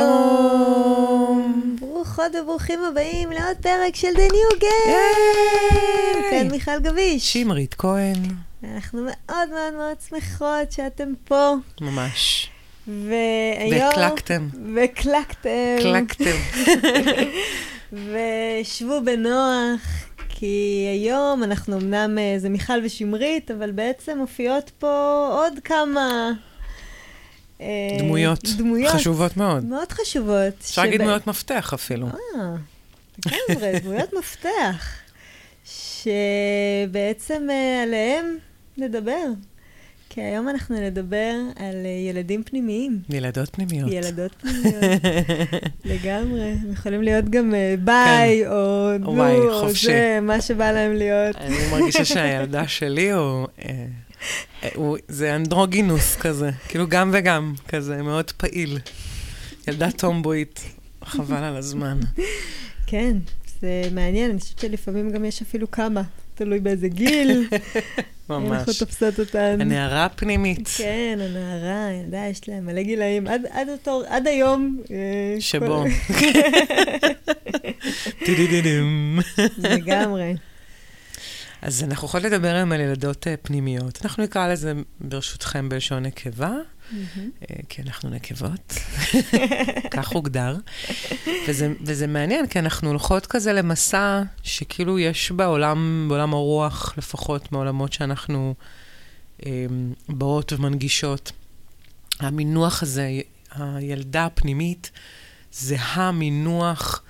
שלום. ברוכות וברוכים הבאים לעוד פרק של The New Game. כאן מיכל גביש. שמרית כהן. אנחנו מאוד מאוד מאוד שמחות שאתם פה. ממש. והיום... והקלקתם. והקלקתם. הקלקתם. ושבו בנוח, כי היום אנחנו אמנם, אה, זה מיכל ושמרית, אבל בעצם מופיעות פה עוד כמה... אה, דמויות. דמויות. חשובות מאוד. מאוד חשובות. אפשר להגיד דמויות מפתח אפילו. אה, לגמרי, דמויות מפתח, שבעצם אה, עליהם נדבר. כי היום אנחנו נדבר על אה, ילדים פנימיים. ילדות פנימיות. ילדות פנימיות, לגמרי. הם יכולים להיות גם ביי, או נו, וואי, או חופשי. זה, מה שבא להם להיות. אני מרגישה שהילדה שלי הוא... זה אנדרוגינוס כזה, כאילו גם וגם, כזה מאוד פעיל. ילדה טומבוית, חבל על הזמן. כן, זה מעניין, אני חושבת שלפעמים גם יש אפילו כמה, תלוי באיזה גיל, אנחנו ממש. תופסות אותן. הנערה הפנימית. כן, הנערה, ילדה, יש להם מלא גילאים, עד, עד, אותו, עד היום. אה, שבו. כל-. לגמרי. אז אנחנו יכולות לדבר היום על ילדות אה, פנימיות. אנחנו נקרא לזה, ברשותכם, בלשון נקבה, אה, כי אנחנו נקבות, כך הוגדר. וזה, וזה מעניין, כי אנחנו הולכות כזה למסע שכאילו יש בעולם, בעולם הרוח, לפחות מעולמות שאנחנו אה, באות ומנגישות. המינוח הזה, הילדה הפנימית, זה המינוח,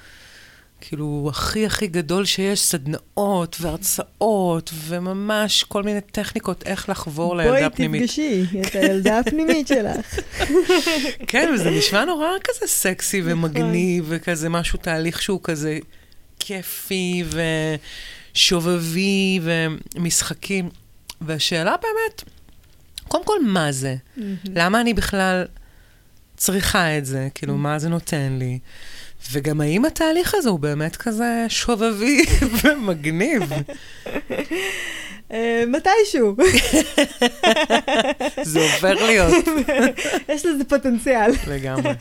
כאילו, הכי הכי גדול שיש, סדנאות והרצאות, וממש כל מיני טכניקות איך לחבור לילדה הפנימית. בואי תפגשי את הילדה הפנימית שלך. כן, וזה נשמע נורא כזה סקסי נכון. ומגניב, וכזה משהו, תהליך שהוא כזה כיפי ושובבי ומשחקים. והשאלה באמת, קודם כל, מה זה? למה אני בכלל צריכה את זה? כאילו, מה זה נותן לי? וגם האם התהליך הזה הוא באמת כזה שובבי ומגניב? אה, מתישהו, זה עובר להיות יש לזה פוטנציאל. לגמרי.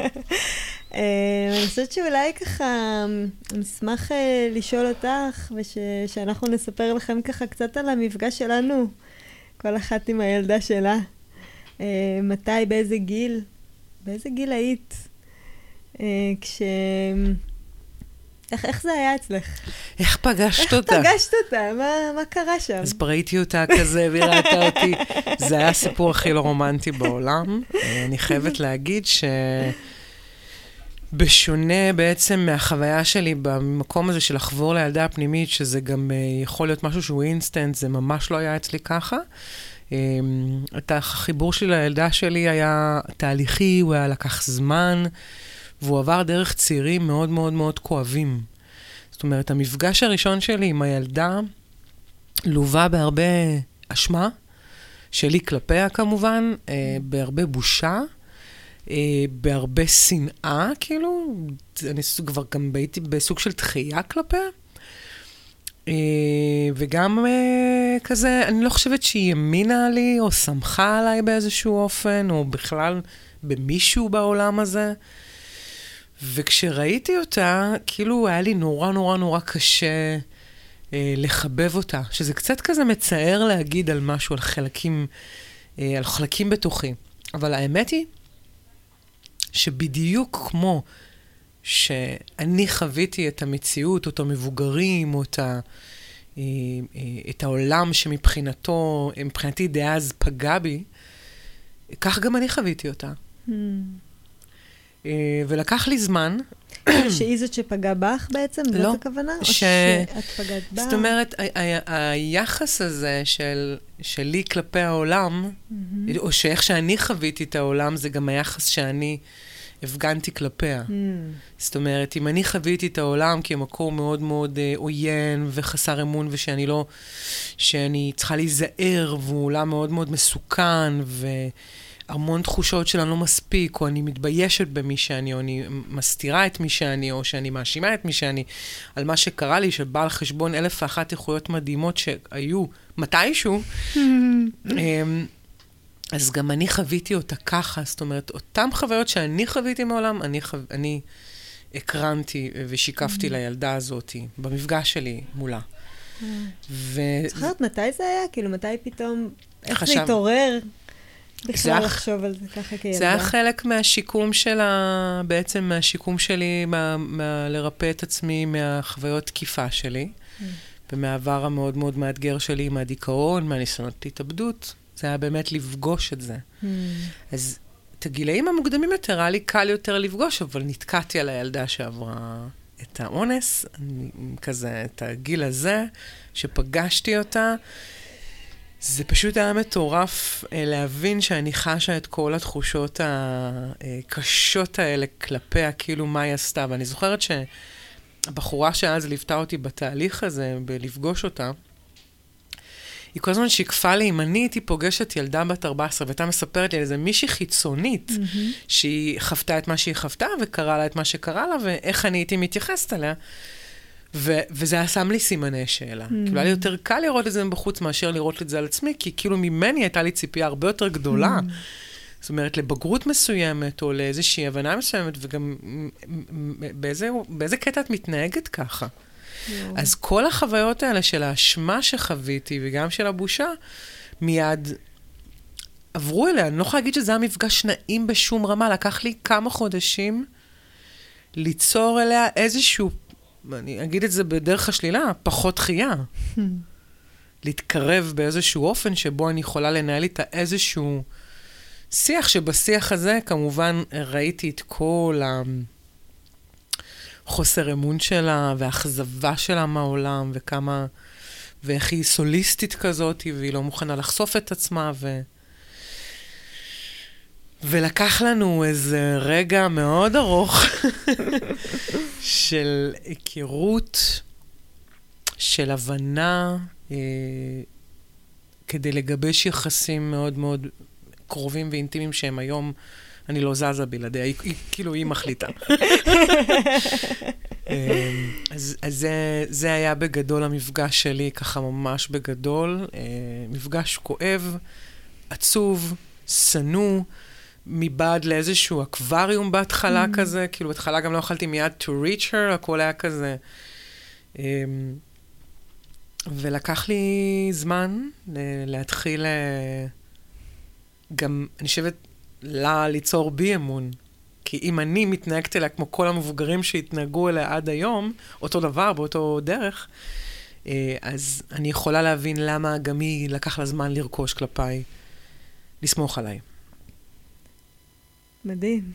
אה, אני חושבת שאולי ככה, נשמח אה, לשאול אותך, ושאנחנו נספר לכם ככה קצת על המפגש שלנו, כל אחת עם הילדה שלה. מתי, באיזה גיל? באיזה גיל היית? אה, כש... איך, איך זה היה אצלך? איך פגשת איך אותה? פגשת אותה? מה, מה קרה שם? אז ראיתי אותה כזה, והיא ראתה אותי. זה היה הסיפור הכי לא רומנטי בעולם. אה, אני חייבת להגיד ש... בשונה בעצם מהחוויה שלי במקום הזה של לחבור לילדה הפנימית, שזה גם אה, יכול להיות משהו שהוא אינסטנט, זה ממש לא היה אצלי ככה. אה, את החיבור שלי לילדה שלי היה תהליכי, הוא היה לקח זמן, והוא עבר דרך צירים מאוד מאוד מאוד כואבים. זאת אומרת, המפגש הראשון שלי עם הילדה לווה בהרבה אשמה, שלי כלפיה כמובן, אה, בהרבה בושה, אה, בהרבה שנאה, כאילו, אני כבר גם הייתי בסוג של דחייה כלפיה. אה, וגם אה, כזה, אני לא חושבת שהיא האמינה לי, או שמחה עליי באיזשהו אופן, או בכלל במישהו בעולם הזה. וכשראיתי אותה, כאילו היה לי נורא נורא נורא קשה אה, לחבב אותה, שזה קצת כזה מצער להגיד על משהו, על חלקים, אה, על חלקים בתוכי. אבל האמת היא שבדיוק כמו שאני חוויתי את המציאות, או את המבוגרים, או את, ה, אה, אה, את העולם שמבחינתו, מבחינתי דאז פגע בי, כך גם אני חוויתי אותה. Hmm. אה, ולקח לי זמן, שהיא זאת שפגעה בך בעצם? לא. זאת הכוונה? או ש- שאת פגעת בה? זאת אומרת, היחס הזה של, שלי כלפי העולם, מהמם. או שאיך שאני חוויתי את העולם, זה גם היחס שאני הפגנתי כלפיה. Hmm. זאת אומרת, אם אני חוויתי את העולם כמקום מאוד מאוד אה, עוין וחסר אמון, ושאני לא, שאני צריכה להיזהר, והוא עולם מאוד מאוד מסוכן, והמון תחושות של אני לא מספיק, או אני מתביישת במי שאני, או אני מסתירה את מי שאני, או שאני מאשימה את מי שאני, על מה שקרה לי, שבא על חשבון אלף ואחת איכויות מדהימות שהיו מתישהו, אמ, אז גם אני חוויתי אותה ככה, זאת אומרת, אותן חוויות שאני חוויתי מעולם, אני, חו... אני הקרנתי ושיקפתי mm-hmm. לילדה הזאת במפגש שלי מולה. Mm-hmm. ו... זוכרת מתי זה היה? כאילו, מתי פתאום, איך חשב... זה התעורר? בכלל לחשוב על זה ככה כילדה. זה היה חלק מהשיקום של ה... בעצם מהשיקום שלי, מה, מה... לרפא את עצמי מהחוויות תקיפה שלי, mm. ומהעבר המאוד מאוד מאתגר שלי, מהדיכאון, מהניסיונות התאבדות. זה היה באמת לפגוש את זה. Mm. אז את הגילאים המוקדמים יותר, היה לי קל יותר לפגוש, אבל נתקעתי על הילדה שעברה את האונס, אני, כזה, את הגיל הזה, שפגשתי אותה. זה פשוט היה מטורף אה, להבין שאני חשה את כל התחושות הקשות האלה כלפיה, כאילו מה היא עשתה. ואני זוכרת שהבחורה שאז ליוותה אותי בתהליך הזה, בלפגוש אותה, היא כל הזמן שיקפה לי, אם אני הייתי פוגשת ילדה בת 14 והייתה מספרת לי על איזה מישהי חיצונית, mm-hmm. שהיא חוותה את מה שהיא חוותה וקרה לה את מה שקרה לה, ואיך אני הייתי מתייחסת אליה. ו- וזה היה שם לי סימני שאלה. Mm. כאילו, היה לי יותר קל לראות את זה מבחוץ מאשר לראות את זה על עצמי, כי כאילו ממני הייתה לי ציפייה הרבה יותר גדולה. Mm. זאת אומרת, לבגרות מסוימת, או לאיזושהי הבנה מסוימת, וגם באיזה, באיזה קטע את מתנהגת ככה. Yeah. אז כל החוויות האלה של האשמה שחוויתי, וגם של הבושה, מיד עברו אליה. אני לא יכולה להגיד שזה היה מפגש נעים בשום רמה, לקח לי כמה חודשים ליצור אליה איזשהו אני אגיד את זה בדרך השלילה, פחות חייה. להתקרב באיזשהו אופן שבו אני יכולה לנהל איתה איזשהו שיח, שבשיח הזה כמובן ראיתי את כל החוסר אמון שלה והאכזבה שלה מהעולם, וכמה, ואיך היא סוליסטית כזאת, והיא לא מוכנה לחשוף את עצמה, ו... ולקח לנו איזה רגע מאוד ארוך של היכרות, של הבנה, אה, כדי לגבש יחסים מאוד מאוד קרובים ואינטימיים שהם היום, אני לא זזה בלעדיה, היא, היא, כאילו היא מחליטה. אה, אז, אז זה, זה היה בגדול המפגש שלי, ככה ממש בגדול. אה, מפגש כואב, עצוב, שנוא. מבעד לאיזשהו אקווריום בהתחלה mm. כזה, כאילו בהתחלה גם לא יכלתי מיד to reach her, הכל היה כזה. Um, ולקח לי זמן להתחיל אה, גם, אני חושבת, לה ליצור בי אמון. כי אם אני מתנהגת אליה כמו כל המבוגרים שהתנהגו אליה עד היום, אותו דבר, באותו דרך, אה, אז אני יכולה להבין למה גם היא לקח לה זמן לרכוש כלפיי, לסמוך עליי. מדהים.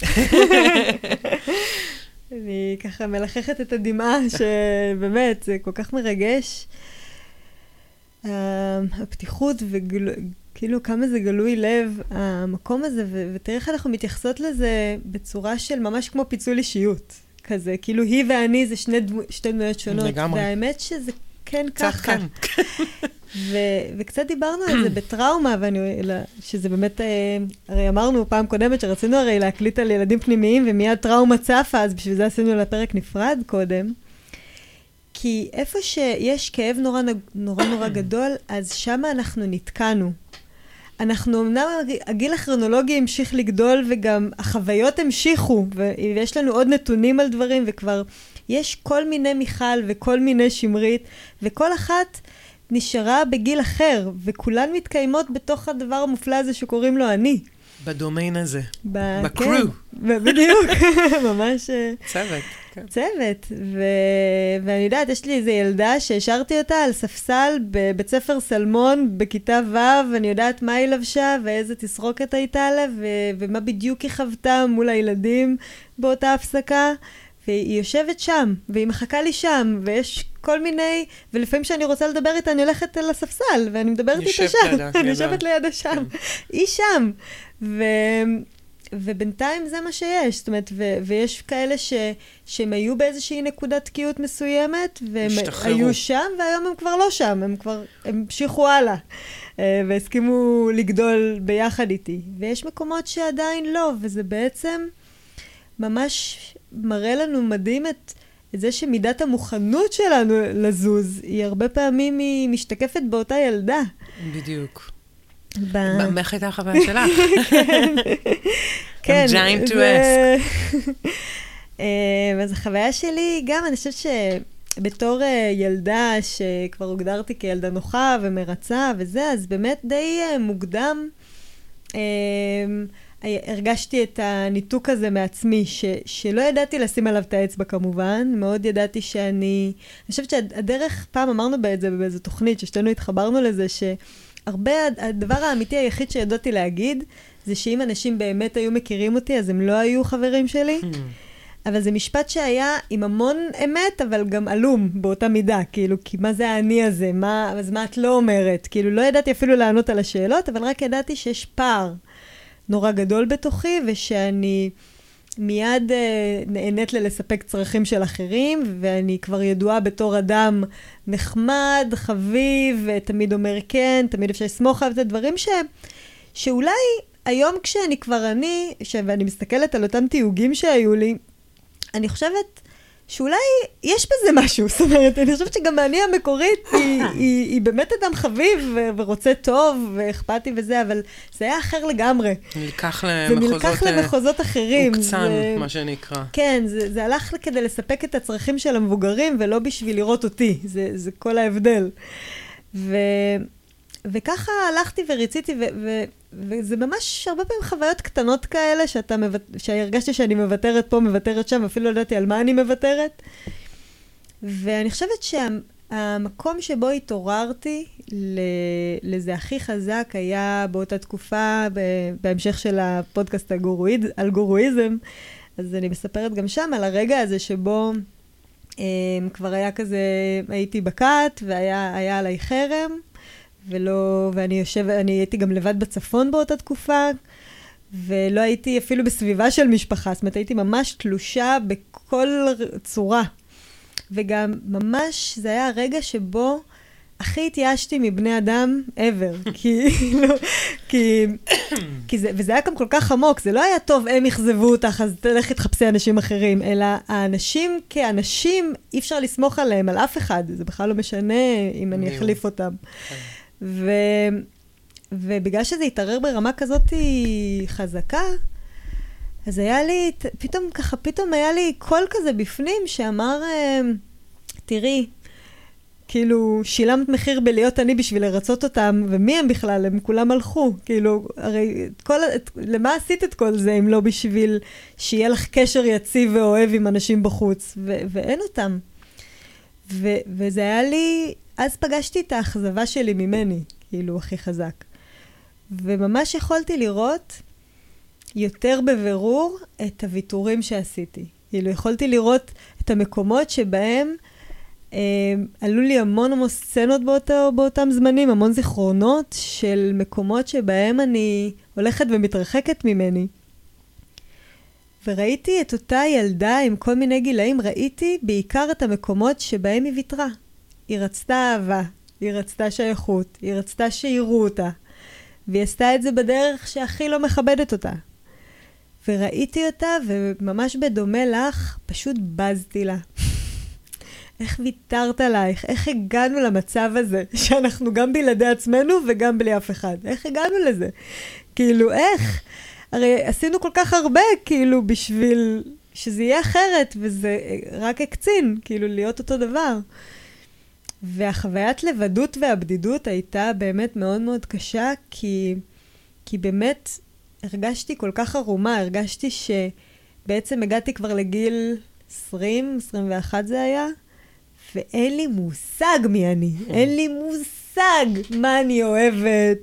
אני ככה מלחכת את הדמעה, שבאמת, זה כל כך מרגש. הפתיחות וכאילו כמה זה גלוי לב, המקום הזה, ו- ותראה איך אנחנו מתייחסות לזה בצורה של ממש כמו פיצול אישיות. כזה, כאילו היא ואני זה שני דמו, שתי דמויות שונות. לגמרי. והאמת שזה כן ככה. כן. ו- וקצת דיברנו על זה בטראומה, ואני, שזה באמת, אה, הרי אמרנו פעם קודמת שרצינו הרי להקליט על ילדים פנימיים, ומיד טראומה צפה, אז בשביל זה עשינו לה פרק נפרד קודם. כי איפה שיש כאב נורא נורא, נורא גדול, אז שם אנחנו נתקענו. אנחנו אמנם, הגיל הכרונולוגי המשיך לגדול וגם החוויות המשיכו, ויש לנו עוד נתונים על דברים, וכבר יש כל מיני מיכל וכל מיני שמרית, וכל אחת נשארה בגיל אחר, וכולן מתקיימות בתוך הדבר המופלא הזה שקוראים לו אני. בדומיין הזה. בקרו. כן, בדיוק, ממש... אה, צוות. כן. צוות. ו... ואני יודעת, יש לי איזו ילדה שהשארתי אותה על ספסל בבית ספר סלמון בכיתה ו', ואני יודעת מה היא לבשה ואיזה תסרוקת הייתה לה, ו... ומה בדיוק היא חוותה מול הילדים באותה הפסקה. והיא יושבת שם, והיא מחכה לי שם, ויש כל מיני, ולפעמים כשאני רוצה לדבר איתה, אני הולכת אל הספסל, ואני מדברת איתה שם. אני יושבת לידה שם. כן. היא שם. ו... ובינתיים זה מה שיש, זאת אומרת, ו- ויש כאלה ש- שהם היו באיזושהי נקודת תקיעות מסוימת, והם השתחררו. היו שם, והיום הם כבר לא שם, הם כבר המשיכו הלאה, אה, והסכימו לגדול ביחד איתי. ויש מקומות שעדיין לא, וזה בעצם ממש מראה לנו מדהים את, את זה שמידת המוכנות שלנו לזוז, היא הרבה פעמים היא משתקפת באותה ילדה. בדיוק. איך הייתה החוויה שלך? כן. I'm giant to ask. אה, אז החוויה שלי, גם אני חושבת שבתור אה, ילדה שכבר הוגדרתי כילדה נוחה ומרצה וזה, אז באמת די אה, מוקדם הרגשתי את הניתוק הזה מעצמי, ש, שלא ידעתי לשים עליו את האצבע כמובן, מאוד ידעתי שאני... אני חושבת שהדרך, פעם אמרנו את זה באיזו תוכנית, ששתינו התחברנו לזה, שהרבה, הדבר האמיתי היחיד שידעתי להגיד, זה שאם אנשים באמת היו מכירים אותי, אז הם לא היו חברים שלי. Hmm. אבל זה משפט שהיה עם המון אמת, אבל גם עלום באותה מידה, כאילו, כי מה זה האני הזה? מה, אז מה את לא אומרת? כאילו, לא ידעתי אפילו לענות על השאלות, אבל רק ידעתי שיש פער נורא גדול בתוכי, ושאני מיד אה, נהנית ללספק צרכים של אחרים, ואני כבר ידועה בתור אדם נחמד, חביב, תמיד אומר כן, תמיד אפשר לסמוך עליו את הדברים ש... שאולי היום כשאני כבר אני, ש... ואני מסתכלת על אותם תיוגים שהיו לי, אני חושבת שאולי יש בזה משהו, זאת אומרת, אני חושבת שגם אני המקורית, היא, היא, היא באמת אדם חביב ורוצה טוב ואכפתי וזה, אבל זה היה אחר לגמרי. נלקח למחוזות... זה נלקח למחוזות אחרים. עוקצן, זה, מה שנקרא. כן, זה, זה הלך כדי לספק את הצרכים של המבוגרים, ולא בשביל לראות אותי, זה, זה כל ההבדל. ו, וככה הלכתי וריציתי, ו, ו, וזה ממש הרבה פעמים חוויות קטנות כאלה, שאתה מבט... שהרגשתי שאני מוותרת פה, מוותרת שם, אפילו לא ידעתי על מה אני מוותרת. ואני חושבת שהמקום שה... שבו התעוררתי לזה הכי חזק היה באותה תקופה, בהמשך של הפודקאסט על גורואיזם, אז אני מספרת גם שם על הרגע הזה שבו um, כבר היה כזה, הייתי בכת והיה עליי חרם. ולא, ואני יושב, אני הייתי גם לבד בצפון באותה תקופה, ולא הייתי אפילו בסביבה של משפחה, זאת אומרת, הייתי ממש תלושה בכל צורה. וגם ממש, זה היה הרגע שבו הכי התייאשתי מבני אדם ever. כי, לא, כי, כי זה, וזה היה גם כל כך עמוק, זה לא היה טוב, הם אכזבו אותך, אז תלכי תחפשי אנשים אחרים, אלא האנשים כאנשים, אי אפשר לסמוך עליהם, על אף אחד, זה בכלל לא משנה אם אני אחליף אותם. ו... ובגלל שזה התערער ברמה כזאת חזקה, אז היה לי, פתאום ככה, פתאום היה לי קול כזה בפנים שאמר, אמ, תראי, כאילו, שילמת מחיר בלהיות אני בשביל לרצות אותם, ומי הם בכלל? הם כולם הלכו. כאילו, הרי כל, את, למה עשית את כל זה אם לא בשביל שיהיה לך קשר יציב ואוהב עם אנשים בחוץ? ו- ואין אותם. ו- וזה היה לי אז פגשתי את האכזבה שלי ממני, כאילו, הכי חזק. וממש יכולתי לראות יותר בבירור את הוויתורים שעשיתי. כאילו, יכולתי לראות את המקומות שבהם אה, עלו לי המון המון סצנות באותו, באותם זמנים, המון זיכרונות של מקומות שבהם אני הולכת ומתרחקת ממני. וראיתי את אותה ילדה עם כל מיני גילאים, ראיתי בעיקר את המקומות שבהם היא ויתרה. היא רצתה אהבה, היא רצתה שייכות, היא רצתה שיראו אותה, והיא עשתה את זה בדרך שהכי לא מכבדת אותה. וראיתי אותה, וממש בדומה לך, פשוט בזתי לה. איך ויתרת עלייך? איך הגענו למצב הזה, שאנחנו גם בלעדי עצמנו וגם בלי אף אחד? איך הגענו לזה? כאילו, איך? הרי עשינו כל כך הרבה, כאילו, בשביל שזה יהיה אחרת, וזה רק הקצין, כאילו, להיות אותו דבר. והחוויית לבדות והבדידות הייתה באמת מאוד מאוד קשה, כי, כי באמת הרגשתי כל כך ערומה, הרגשתי שבעצם הגעתי כבר לגיל 20, 21 זה היה, ואין לי מושג מי אני. אין לי מושג מה אני אוהבת,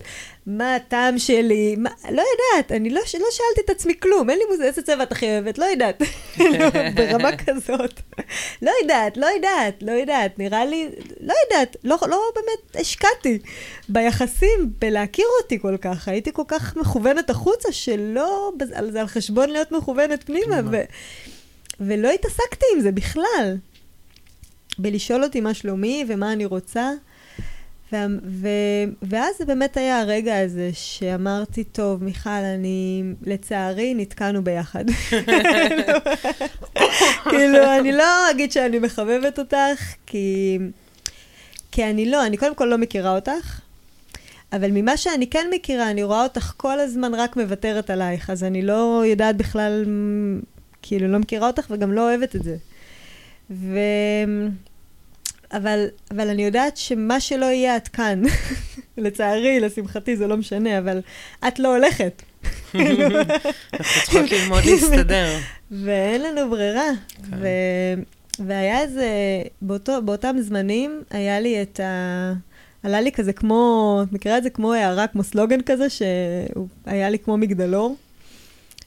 מה הטעם שלי, מה, לא יודעת, אני לא, לא שאלתי את עצמי כלום, אין לי מושג, איזה צבע את הכי אוהבת, לא יודעת, ברמה כזאת. לא יודעת, לא יודעת, לא יודעת, נראה לי, לא יודעת, לא, לא באמת השקעתי ביחסים, בלהכיר אותי כל כך, הייתי כל כך מכוונת החוצה, שלא, זה על חשבון להיות מכוונת פנימה, ו, ולא התעסקתי עם זה בכלל. בלשאול אותי מה שלומי ומה אני רוצה. ו- ו- ואז זה באמת היה הרגע הזה שאמרתי, טוב, מיכל, אני, לצערי, נתקענו ביחד. כאילו, אני לא אגיד שאני מחבבת אותך, כי, כי אני לא, אני קודם כל לא מכירה אותך. אבל ממה שאני כן מכירה, אני רואה אותך כל הזמן רק מוותרת עלייך, אז אני לא יודעת בכלל, כאילו, לא מכירה אותך וגם לא אוהבת את זה. ו... אבל, אבל אני יודעת שמה שלא יהיה, את כאן. לצערי, לשמחתי, זה לא משנה, אבל את לא הולכת. אנחנו צריכות ללמוד להסתדר. ואין לנו ברירה. כן. ו... והיה איזה, באותו, באותם זמנים, היה לי את ה... עלה לי כזה כמו, את מכירה את זה כמו הערה, כמו סלוגן כזה, שהיה לי כמו מגדלור,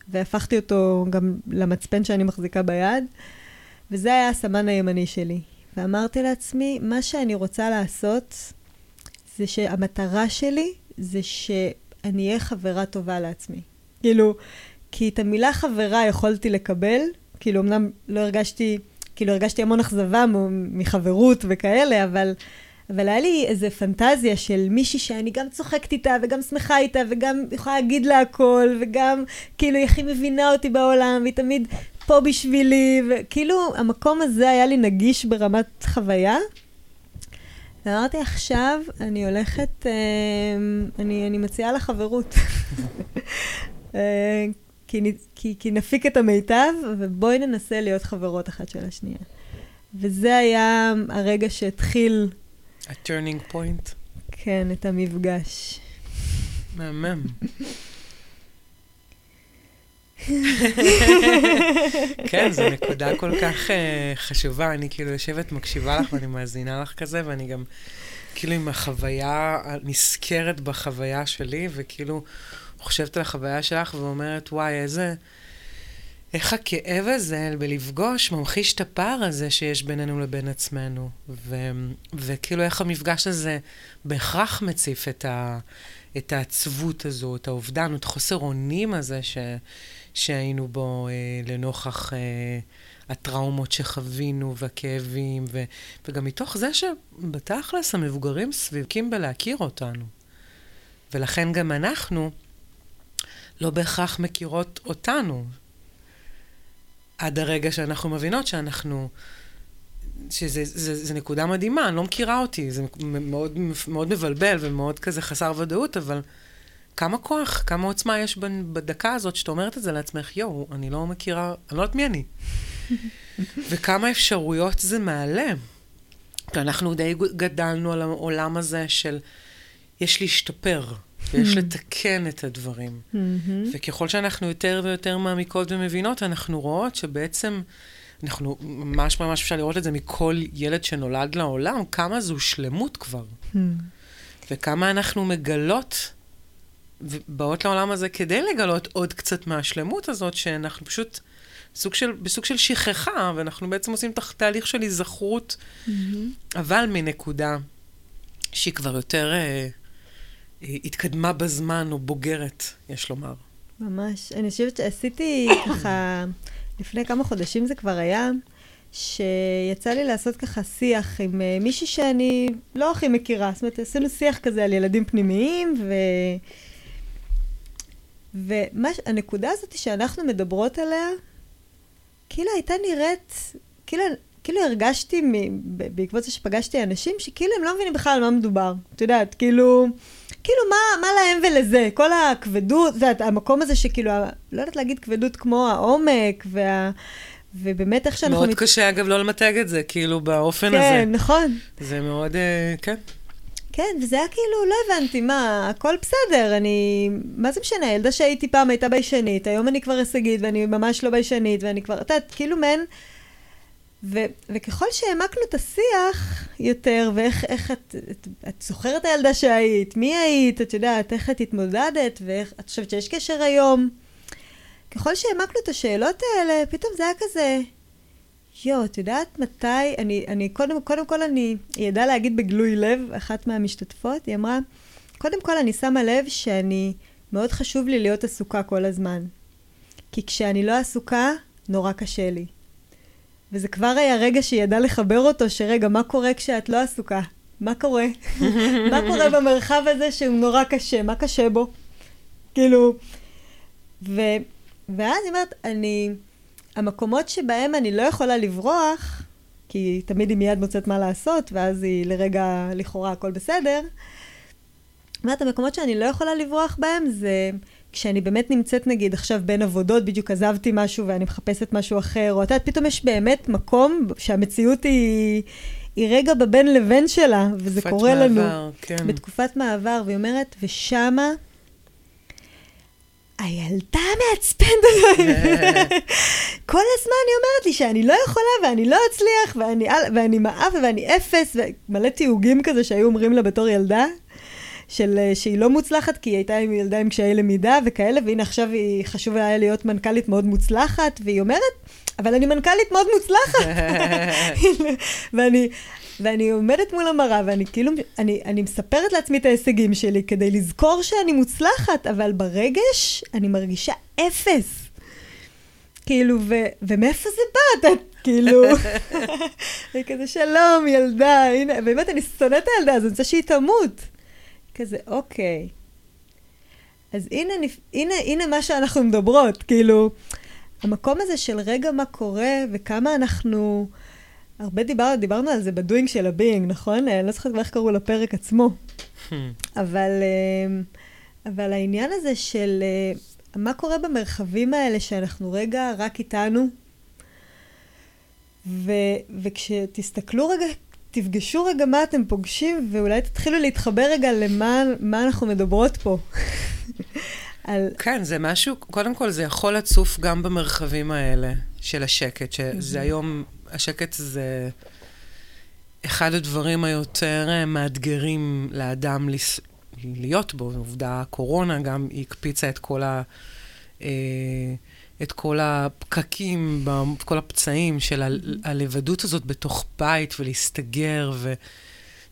והפכתי אותו גם למצפן שאני מחזיקה ביד, וזה היה הסמן הימני שלי. ואמרתי לעצמי, מה שאני רוצה לעשות, זה שהמטרה שלי זה שאני אהיה חברה טובה לעצמי. כאילו, כי את המילה חברה יכולתי לקבל, כאילו, אמנם לא הרגשתי, כאילו, הרגשתי המון אכזבה מחברות וכאלה, אבל... אבל היה לי איזה פנטזיה של מישהי שאני גם צוחקת איתה, וגם שמחה איתה, וגם יכולה להגיד לה הכל, וגם כאילו היא הכי מבינה אותי בעולם, והיא תמיד פה בשבילי, וכאילו המקום הזה היה לי נגיש ברמת חוויה. ואמרתי, עכשיו אני הולכת, אה, אני, אני מציעה לה חברות. אה, כי, כי, כי נפיק את המיטב, ובואי ננסה להיות חברות אחת של השנייה. וזה היה הרגע שהתחיל... ה-turning point. כן, את המפגש. מהמם. כן, זו נקודה כל כך uh, חשובה. אני כאילו יושבת, מקשיבה לך ואני מאזינה לך כזה, ואני גם כאילו עם החוויה, נזכרת בחוויה שלי, וכאילו חושבת על החוויה שלך ואומרת, וואי, איזה... איך הכאב הזה בלפגוש ממחיש את הפער הזה שיש בינינו לבין עצמנו. ו, וכאילו איך המפגש הזה בהכרח מציף את, ה, את העצבות הזו, את האובדן, את חוסר אונים הזה ש, שהיינו בו אה, לנוכח אה, הטראומות שחווינו והכאבים, ו, וגם מתוך זה שבתכלס המבוגרים סביבקים בלהכיר אותנו. ולכן גם אנחנו לא בהכרח מכירות אותנו. עד הרגע שאנחנו מבינות שאנחנו, שזה זה, זה נקודה מדהימה, אני לא מכירה אותי, זה מאוד, מאוד מבלבל ומאוד כזה חסר ודאות, אבל כמה כוח, כמה עוצמה יש בדקה הזאת שאתה אומרת את זה לעצמך, יואו, אני לא מכירה, אני לא יודעת מי אני. וכמה אפשרויות זה מעלה. כי אנחנו די גדלנו על העולם הזה של יש להשתפר, ויש לתקן את הדברים. וככל שאנחנו יותר ויותר מעמיקות ומבינות, אנחנו רואות שבעצם, אנחנו, ממש ממש אפשר לראות את זה מכל ילד שנולד לעולם, כמה זו שלמות כבר. וכמה אנחנו מגלות ובאות לעולם הזה כדי לגלות עוד קצת מהשלמות הזאת, שאנחנו פשוט סוג של, בסוג של שכחה, ואנחנו בעצם עושים תהליך של היזכרות, mm-hmm. אבל מנקודה שהיא כבר יותר אה, אה, התקדמה בזמן או בוגרת, יש לומר. ממש. אני חושבת שעשיתי ככה, לפני כמה חודשים זה כבר היה, שיצא לי לעשות ככה שיח עם uh, מישהי שאני לא הכי מכירה. זאת אומרת, עשינו שיח כזה על ילדים פנימיים, ו... והנקודה הזאת שאנחנו מדברות עליה, כאילו הייתה נראית, כאילו, כאילו הרגשתי מ, בעקבות זה שפגשתי אנשים, שכאילו הם לא מבינים בכלל על מה מדובר. את יודעת, כאילו, כאילו מה, מה להם ולזה? כל הכבדות, זה המקום הזה שכאילו, לא יודעת להגיד כבדות כמו העומק וה... ובאמת איך שאנחנו... מאוד מת... קשה, אגב, לא למתג את זה, כאילו, באופן כן, הזה. כן, נכון. זה מאוד, uh, כן. כן, וזה היה כאילו, לא הבנתי, מה, הכל בסדר, אני... מה זה משנה, ילדה שהייתי פעם הייתה ביישנית, היום אני כבר הישגית ואני ממש לא ביישנית, ואני כבר, את יודעת, כאילו מעין... ו, וככל שהעמקנו את השיח יותר, ואיך איך את, את, את זוכרת את הילדה שהיית, מי היית, את יודעת, איך את התמודדת, ואיך את חושבת שיש קשר היום. ככל שהעמקנו את השאלות האלה, פתאום זה היה כזה, יואו, את יודעת מתי, אני, אני קודם, קודם כל אני, היא ידעה להגיד בגלוי לב, אחת מהמשתתפות, היא אמרה, קודם כל אני שמה לב שאני, מאוד חשוב לי להיות עסוקה כל הזמן. כי כשאני לא עסוקה, נורא קשה לי. וזה כבר היה רגע שהיא ידעה לחבר אותו, שרגע, מה קורה כשאת לא עסוקה? מה קורה? מה קורה במרחב הזה שהוא נורא קשה? מה קשה בו? כאילו... ו... ואז היא אומרת, אני... המקומות שבהם אני לא יכולה לברוח, כי תמיד היא מיד מוצאת מה לעשות, ואז היא לרגע, לכאורה, הכל בסדר, אומרת, המקומות שאני לא יכולה לברוח בהם זה כשאני באמת נמצאת, נגיד, עכשיו בין עבודות, בדיוק עזבתי משהו ואני מחפשת משהו אחר, או את יודעת, פתאום יש באמת מקום שהמציאות היא, היא רגע בבין לבין שלה, וזה קורה מעבר, לנו. כן. בתקופת מעבר, והיא אומרת, ושמה... הילדה המעצבנת הזאת, כל הזמן היא אומרת לי שאני לא יכולה ואני לא אצליח ואני, ואני מעף ואני אפס, ומלא תיוגים כזה שהיו אומרים לה בתור ילדה. של, אה, שהיא לא מוצלחת, כי היא הייתה עם ילדה עם קשיי למידה וכאלה, והנה עכשיו היא חשוב היה להיות מנכ"לית מאוד מוצלחת, והיא אומרת, אבל אני מנכ"לית מאוד מוצלחת. ואני, ואני עומדת מול המראה, ואני כאילו, אני, אני מספרת לעצמי את ההישגים שלי כדי לזכור שאני מוצלחת, אבל ברגש אני מרגישה אפס. כאילו, ו, ומאיפה זה בא? אתה כאילו, וכזה שלום, ילדה, הנה, באמת, אני שונאת את הילדה הזאת, אני רוצה שהיא תמות. כזה, אוקיי. אז הנה, הנה, הנה מה שאנחנו מדברות, כאילו, המקום הזה של רגע מה קורה וכמה אנחנו... הרבה דיבר, דיברנו על זה ב doing של ה being, נכון? אני לא זוכרת איך קראו לפרק עצמו. אבל, אה, אבל העניין הזה של אה, מה קורה במרחבים האלה שאנחנו רגע רק איתנו, ו, וכשתסתכלו רגע תפגשו רגע מה אתם פוגשים, ואולי תתחילו להתחבר רגע למה אנחנו מדברות פה. על... כן, זה משהו, קודם כל זה יכול לצוף גם במרחבים האלה של השקט, שזה היום, השקט זה אחד הדברים היותר אה, מאתגרים לאדם להיות בו. עובדה, הקורונה גם הקפיצה את כל ה... אה, את כל הפקקים, את כל הפצעים של הלבדות הזאת בתוך בית ולהסתגר,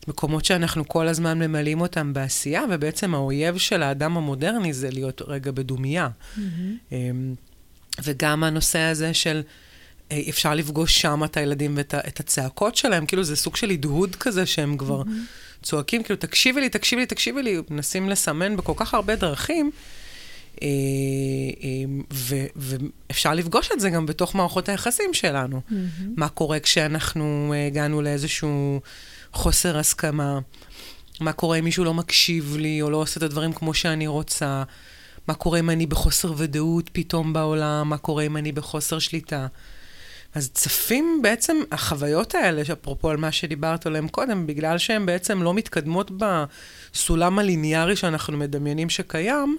ומקומות שאנחנו כל הזמן ממלאים אותם בעשייה, ובעצם האויב של האדם המודרני זה להיות רגע בדומייה. Mm-hmm. וגם הנושא הזה של... אה, אפשר לפגוש שם את הילדים ואת את הצעקות שלהם, כאילו זה סוג של הדהוד כזה שהם כבר mm-hmm. צועקים, כאילו, תקשיבי לי, תקשיבי לי, תקשיבי לי, מנסים לסמן בכל כך הרבה דרכים, אה, אה, ואפשר לפגוש את זה גם בתוך מערכות היחסים שלנו. Mm-hmm. מה קורה כשאנחנו הגענו לאיזשהו חוסר הסכמה? מה קורה אם מישהו לא מקשיב לי, או לא עושה את הדברים כמו שאני רוצה? מה קורה אם אני בחוסר ודאות פתאום בעולם? מה קורה אם אני בחוסר שליטה? אז צפים בעצם החוויות האלה, אפרופו על מה שדיברת עליהן קודם, בגלל שהן בעצם לא מתקדמות בסולם הליניארי שאנחנו מדמיינים שקיים,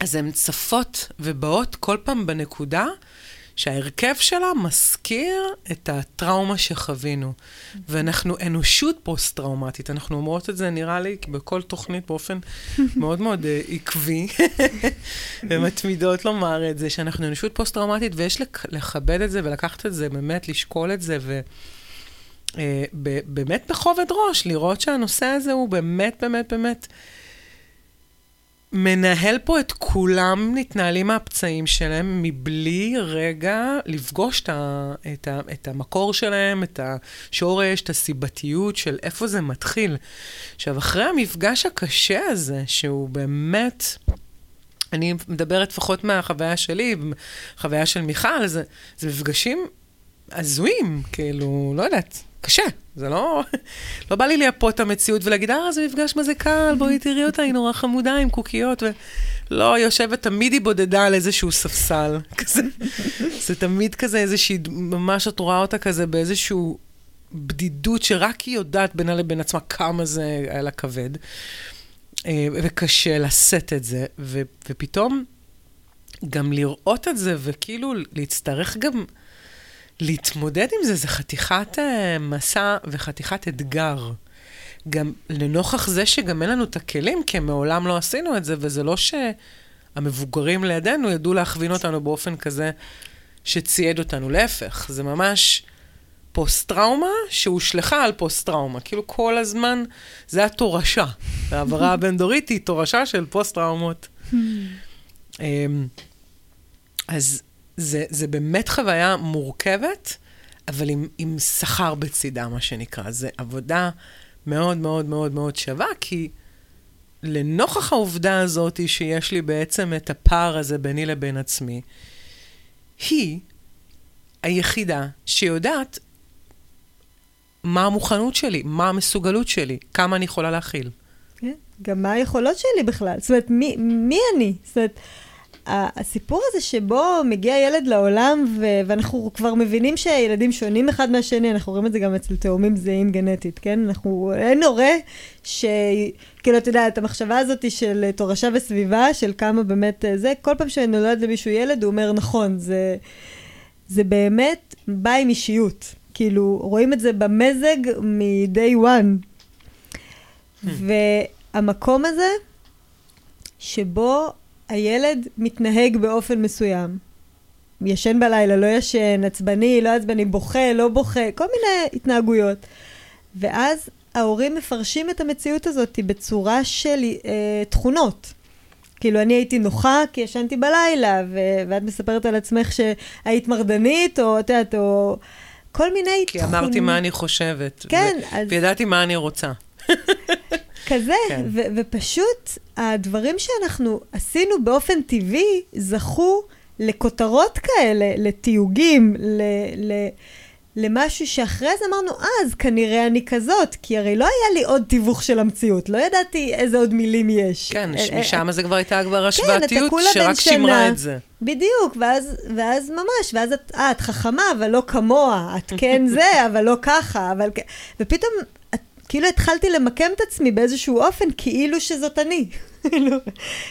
אז הן צפות ובאות כל פעם בנקודה שההרכב שלה מזכיר את הטראומה שחווינו. ואנחנו אנושות פוסט-טראומטית. אנחנו אומרות את זה, נראה לי, בכל תוכנית באופן מאוד מאוד uh, עקבי, ומתמידות לומר את זה, שאנחנו אנושות פוסט-טראומטית, ויש לכבד את זה ולקחת את זה, באמת לשקול את זה, ו... Uh, באמת בכובד ראש, לראות שהנושא הזה הוא באמת, באמת, באמת... מנהל פה את כולם, מתנהלים מהפצעים שלהם, מבלי רגע לפגוש את, ה, את, ה, את המקור שלהם, את השורש, את הסיבתיות של איפה זה מתחיל. עכשיו, אחרי המפגש הקשה הזה, שהוא באמת... אני מדברת לפחות מהחוויה שלי, חוויה של מיכל, זה, זה מפגשים הזויים, כאילו, לא יודעת, קשה. זה לא... לא בא לי לייפות את המציאות ולהגיד, אה, זה מפגש מה זה קל, בואי תראי אותה, היא נורא חמודה עם קוקיות. ו... לא, היא יושבת, תמיד היא בודדה על איזשהו ספסל. כזה. זה תמיד כזה איזושהי, ממש את רואה אותה כזה באיזשהו בדידות שרק היא יודעת בינה לבין עצמה כמה זה היה לה כבד. אה, וקשה לשאת את זה, ו... ופתאום גם לראות את זה, וכאילו להצטרך גם... להתמודד עם זה, זה חתיכת uh, מסע וחתיכת אתגר. גם לנוכח זה שגם אין לנו את הכלים, כי מעולם לא עשינו את זה, וזה לא שהמבוגרים לידינו ידעו להכווין אותנו באופן כזה שצייד אותנו. להפך, זה ממש פוסט-טראומה שהושלכה על פוסט-טראומה. כאילו כל הזמן, זה התורשה. העברה הבין-דורית היא תורשה של פוסט-טראומות. Hmm. אמ, אז זה, זה באמת חוויה מורכבת, אבל עם, עם שכר בצידה, מה שנקרא. זה עבודה מאוד מאוד מאוד מאוד שווה, כי לנוכח העובדה הזאת שיש לי בעצם את הפער הזה ביני לבין עצמי, היא היחידה שיודעת מה המוכנות שלי, מה המסוגלות שלי, כמה אני יכולה להכיל. כן, גם מה היכולות שלי בכלל? זאת אומרת, מי, מי אני? זאת אומרת, הסיפור הזה שבו מגיע ילד לעולם, ו- ואנחנו כבר מבינים שהילדים שונים אחד מהשני, אנחנו רואים את זה גם אצל תאומים זהים גנטית, כן? אנחנו, אין הורה ש... כאילו, אתה יודע, את המחשבה הזאת של תורשה וסביבה, של כמה באמת זה, כל פעם שנולד למישהו ילד, הוא אומר, נכון, זה, זה באמת בא עם אישיות. כאילו, רואים את זה במזג מ-day one. Hmm. והמקום הזה, שבו הילד מתנהג באופן מסוים. ישן בלילה, לא ישן, עצבני, לא עצבני, בוכה, לא בוכה, כל מיני התנהגויות. ואז ההורים מפרשים את המציאות הזאת בצורה של אה, תכונות. כאילו, אני הייתי נוחה כי ישנתי בלילה, ו- ואת מספרת על עצמך שהיית מרדנית, או את יודעת, או כל מיני תכונות. כי אמרתי מה אני חושבת. כן, ו- אז... וידעתי מה אני רוצה. כזה, כן. ו- ופשוט הדברים שאנחנו עשינו באופן טבעי זכו לכותרות כאלה, לתיוגים, ל- ל- למשהו שאחרי זה אמרנו, אה, אז כנראה אני כזאת, כי הרי לא היה לי עוד תיווך של המציאות, לא ידעתי איזה עוד מילים יש. כן, אה, משם אה, זה כבר הייתה כבר השוואתיות, כן, שרק שימרה את זה. בדיוק, ואז, ואז ממש, ואז את, אה, את חכמה, אבל לא כמוה, את כן זה, אבל לא ככה, אבל... ופתאום כאילו התחלתי למקם את עצמי באיזשהו אופן, כאילו שזאת אני. כאילו,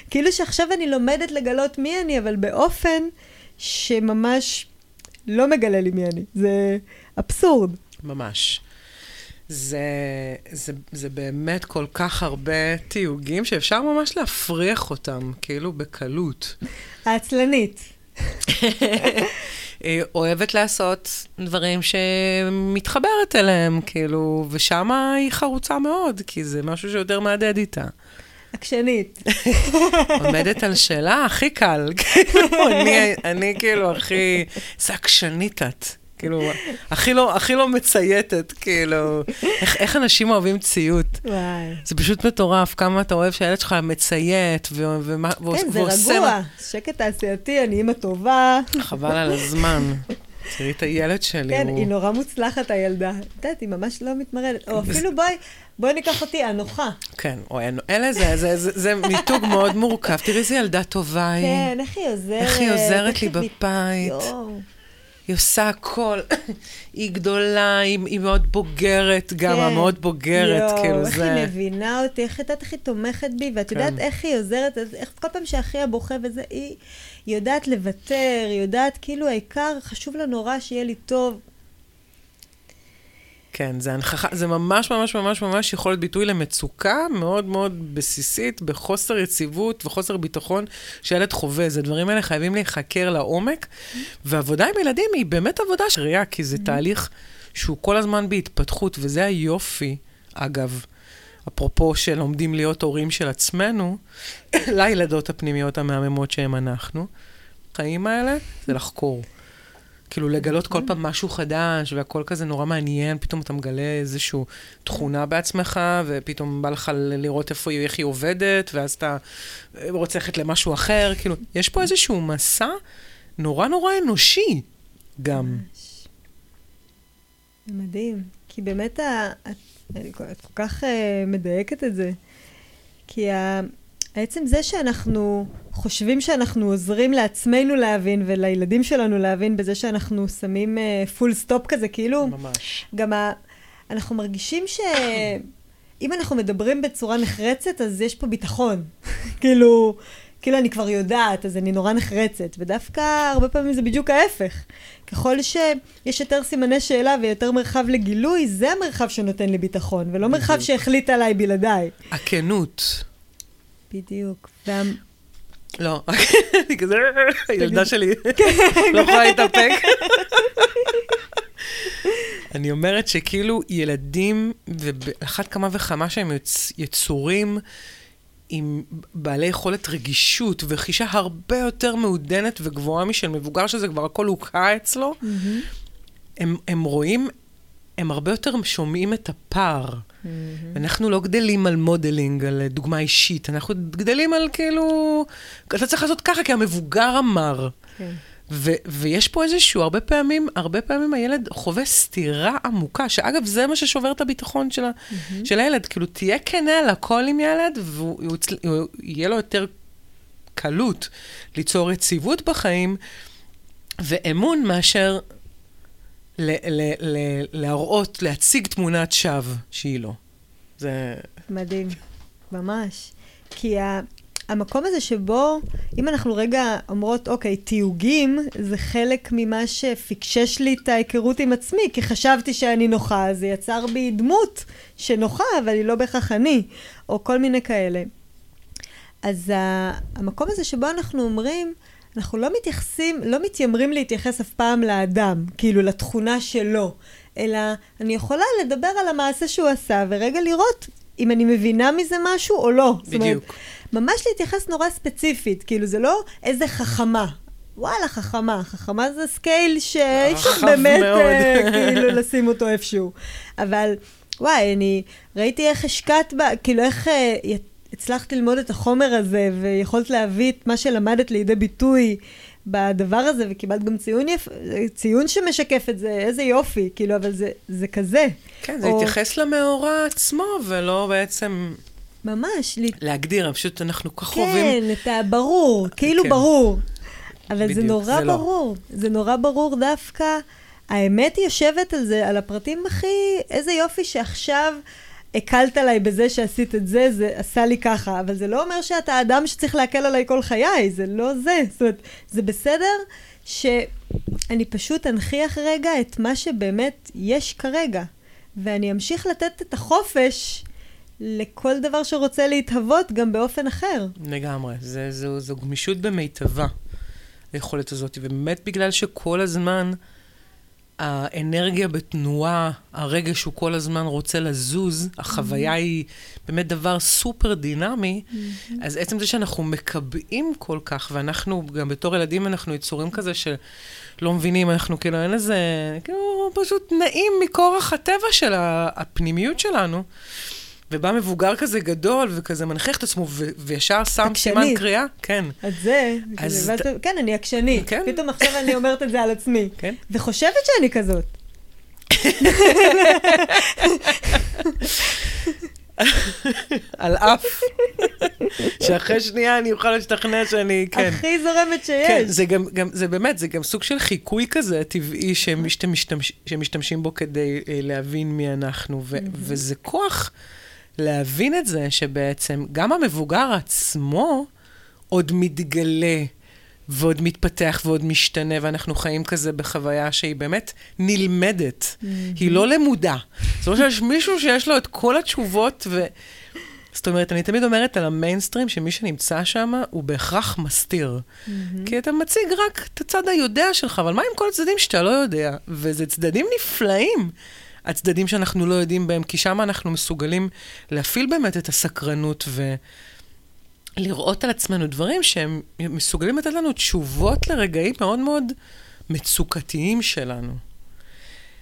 כאילו שעכשיו אני לומדת לגלות מי אני, אבל באופן שממש לא מגלה לי מי אני. זה אבסורד. ממש. זה, זה, זה באמת כל כך הרבה תיוגים שאפשר ממש להפריח אותם, כאילו בקלות. העצלנית. אוהבת לעשות דברים שמתחברת אליהם, כאילו, ושם היא חרוצה מאוד, כי זה משהו שיותר מהדהד איתה. עקשנית. עומדת על שאלה הכי קל. כאילו, אני, אני כאילו הכי... איזה עקשנית את. כאילו, הכי לא, הכי לא מצייתת, כאילו, איך, איך אנשים אוהבים ציות. וואי. זה פשוט מטורף, כמה אתה אוהב שהילד שלך מציית ו- ומה, כן, ועושה... כן, זה רגוע, שקט תעשייתי, אני אימא טובה. חבל על הזמן. תראי את הילד שלי, כן, הוא... היא נורא מוצלחת, הילדה. את יודעת, היא ממש לא מתמרדת. או אפילו בואי, בואי ניקח אותי, הנוחה. כן, או אלה זה, זה, זה, זה מיתוג מאוד מורכב. תראי איזה ילדה טובה היא. כן, איך היא עוזרת. איך היא עוזרת לי בבית. יואו. היא עושה הכל. היא גדולה, היא, היא מאוד בוגרת, גם כן. מאוד בוגרת, יו, כאילו איך זה... איך היא מבינה אותי, איך איך היא תומכת בי, ואת כן. יודעת איך היא עוזרת, איך כל פעם שאחיה בוכה וזה, היא יודעת לוותר, היא יודעת, כאילו, העיקר, חשוב לה נורא שיהיה לי טוב. כן, זה הנכחה, זה ממש ממש ממש ממש יכול להיות ביטוי למצוקה מאוד מאוד בסיסית, בחוסר יציבות וחוסר ביטחון שילד חווה. זה דברים האלה חייבים להיחקר לעומק, ועבודה עם ילדים היא באמת עבודה של ראייה, כי זה תהליך שהוא כל הזמן בהתפתחות, וזה היופי, אגב. אפרופו שלומדים להיות הורים של עצמנו, לילדות הפנימיות המהממות שהם אנחנו, החיים האלה זה לחקור. כאילו לגלות כל פעם משהו חדש, והכל כזה נורא מעניין, פתאום אתה מגלה איזושהי תכונה בעצמך, ופתאום בא לך לראות איפה היא, איך היא עובדת, ואז אתה רוצה ללכת למשהו אחר, כאילו, יש פה איזשהו מסע נורא נורא אנושי גם. זה מדהים, כי באמת את, כל כך uh, מדייקת את זה, כי עצם זה שאנחנו חושבים שאנחנו עוזרים לעצמנו להבין ולילדים שלנו להבין בזה שאנחנו שמים full uh, stop כזה, כאילו... ממש. גם ה... אנחנו מרגישים שאם אנחנו מדברים בצורה נחרצת, אז יש פה ביטחון. כאילו, כאילו אני כבר יודעת, אז אני נורא נחרצת. ודווקא הרבה פעמים זה בדיוק ההפך. ככל שיש יותר סימני שאלה ויותר מרחב לגילוי, זה המרחב שנותן לי ביטחון, ולא מרחב שהחליט עליי בלעדיי. הכנות. בדיוק. לא, אני כזה, הילדה שלי לא יכולה להתאפק. אני אומרת שכאילו ילדים, ואחת כמה וכמה שהם יצורים עם בעלי יכולת רגישות וחישה הרבה יותר מעודנת וגבוהה משל מבוגר, שזה כבר הכל הוקהה אצלו, הם, הם רואים, הם הרבה יותר שומעים את הפער. Mm-hmm. אנחנו לא גדלים על modeling, על דוגמה אישית, אנחנו גדלים על כאילו, אתה צריך לעשות ככה כי המבוגר אמר. כן. ו- ויש פה איזשהו, הרבה פעמים, הרבה פעמים הילד חווה סתירה עמוקה, שאגב, זה מה ששובר את הביטחון של, mm-hmm. של הילד. כאילו, תהיה כנה על הכל עם ילד, ויהיה לו יותר קלות ליצור יציבות בחיים ואמון מאשר להראות, להציג תמונת שווא שהיא לא. זה... מדהים, ממש. כי ה... המקום הזה שבו, אם אנחנו רגע אומרות, אוקיי, תיוגים זה חלק ממה שפיקשש לי את ההיכרות עם עצמי, כי חשבתי שאני נוחה, זה יצר בי דמות שנוחה, אבל היא לא בהכרח אני, או כל מיני כאלה. אז המקום הזה שבו אנחנו אומרים, אנחנו לא מתייחסים, לא מתיימרים להתייחס אף פעם לאדם, כאילו לתכונה שלו, אלא אני יכולה לדבר על המעשה שהוא עשה, ורגע לראות אם אני מבינה מזה משהו או לא. בדיוק. זאת אומרת, ממש להתייחס נורא ספציפית, כאילו זה לא איזה חכמה. וואלה, חכמה. חכמה זה scale שאי אפשר באמת uh, כאילו לשים אותו איפשהו. אבל וואי, אני ראיתי איך השקעת בה, כאילו איך uh, הצלחת ללמוד את החומר הזה, ויכולת להביא את מה שלמדת לידי ביטוי בדבר הזה, וקיבלת גם ציון, יפ... ציון שמשקף את זה, איזה יופי, כאילו, אבל זה, זה כזה. כן, זה או... התייחס למאורע עצמו, ולא בעצם... ממש. להגדיר, פשוט אנחנו כך כן, אוהבים... כן, את הברור, כאילו כן. ברור. אבל בדיוק, זה נורא זה לא. ברור. לא. זה נורא ברור דווקא. האמת יושבת על זה, על הפרטים הכי... איזה יופי שעכשיו... הקלת עליי בזה שעשית את זה, זה עשה לי ככה, אבל זה לא אומר שאתה האדם שצריך להקל עליי כל חיי, זה לא זה. זאת אומרת, זה בסדר שאני פשוט אנכיח רגע את מה שבאמת יש כרגע, ואני אמשיך לתת את החופש לכל דבר שרוצה להתהוות גם באופן אחר. לגמרי, זה, זו, זו גמישות במיטבה, היכולת הזאת, ובאמת בגלל שכל הזמן... האנרגיה בתנועה, הרגש הוא כל הזמן רוצה לזוז, החוויה mm-hmm. היא באמת דבר סופר דינמי, mm-hmm. אז עצם זה שאנחנו מקבעים כל כך, ואנחנו, גם בתור ילדים, אנחנו יצורים כזה שלא מבינים, אנחנו כאילו, אין איזה, כאילו, פשוט נעים מכורח הטבע של הפנימיות שלנו. ובא מבוגר כזה גדול, וכזה מנכיח את עצמו, ו- וישר שם סימן קריאה. כן. את זה, אז... ת... כן, אני עקשנית. כן. פתאום עכשיו אני אומרת את זה על עצמי. כן. וחושבת שאני כזאת. על אף, שאחרי שנייה אני אוכל להשתכנע שאני, כן. הכי זורמת שיש. כן, זה גם, גם, זה באמת, זה גם סוג של חיקוי כזה טבעי שמשתמש, שמשתמשים בו כדי אה, להבין מי אנחנו, ו, וזה כוח להבין את זה שבעצם גם המבוגר עצמו עוד מתגלה ועוד מתפתח ועוד משתנה, ואנחנו חיים כזה בחוויה שהיא באמת נלמדת, mm-hmm. היא לא למודה. זאת אומרת שיש מישהו שיש לו את כל התשובות, ו... זאת אומרת, אני תמיד אומרת על המיינסטרים, שמי שנמצא שם הוא בהכרח מסתיר. Mm-hmm. כי אתה מציג רק את הצד היודע שלך, אבל מה עם כל הצדדים שאתה לא יודע? וזה צדדים נפלאים. הצדדים שאנחנו לא יודעים בהם, כי שם אנחנו מסוגלים להפעיל באמת את הסקרנות ולראות על עצמנו דברים שהם מסוגלים לתת לנו תשובות לרגעים מאוד מאוד מצוקתיים שלנו.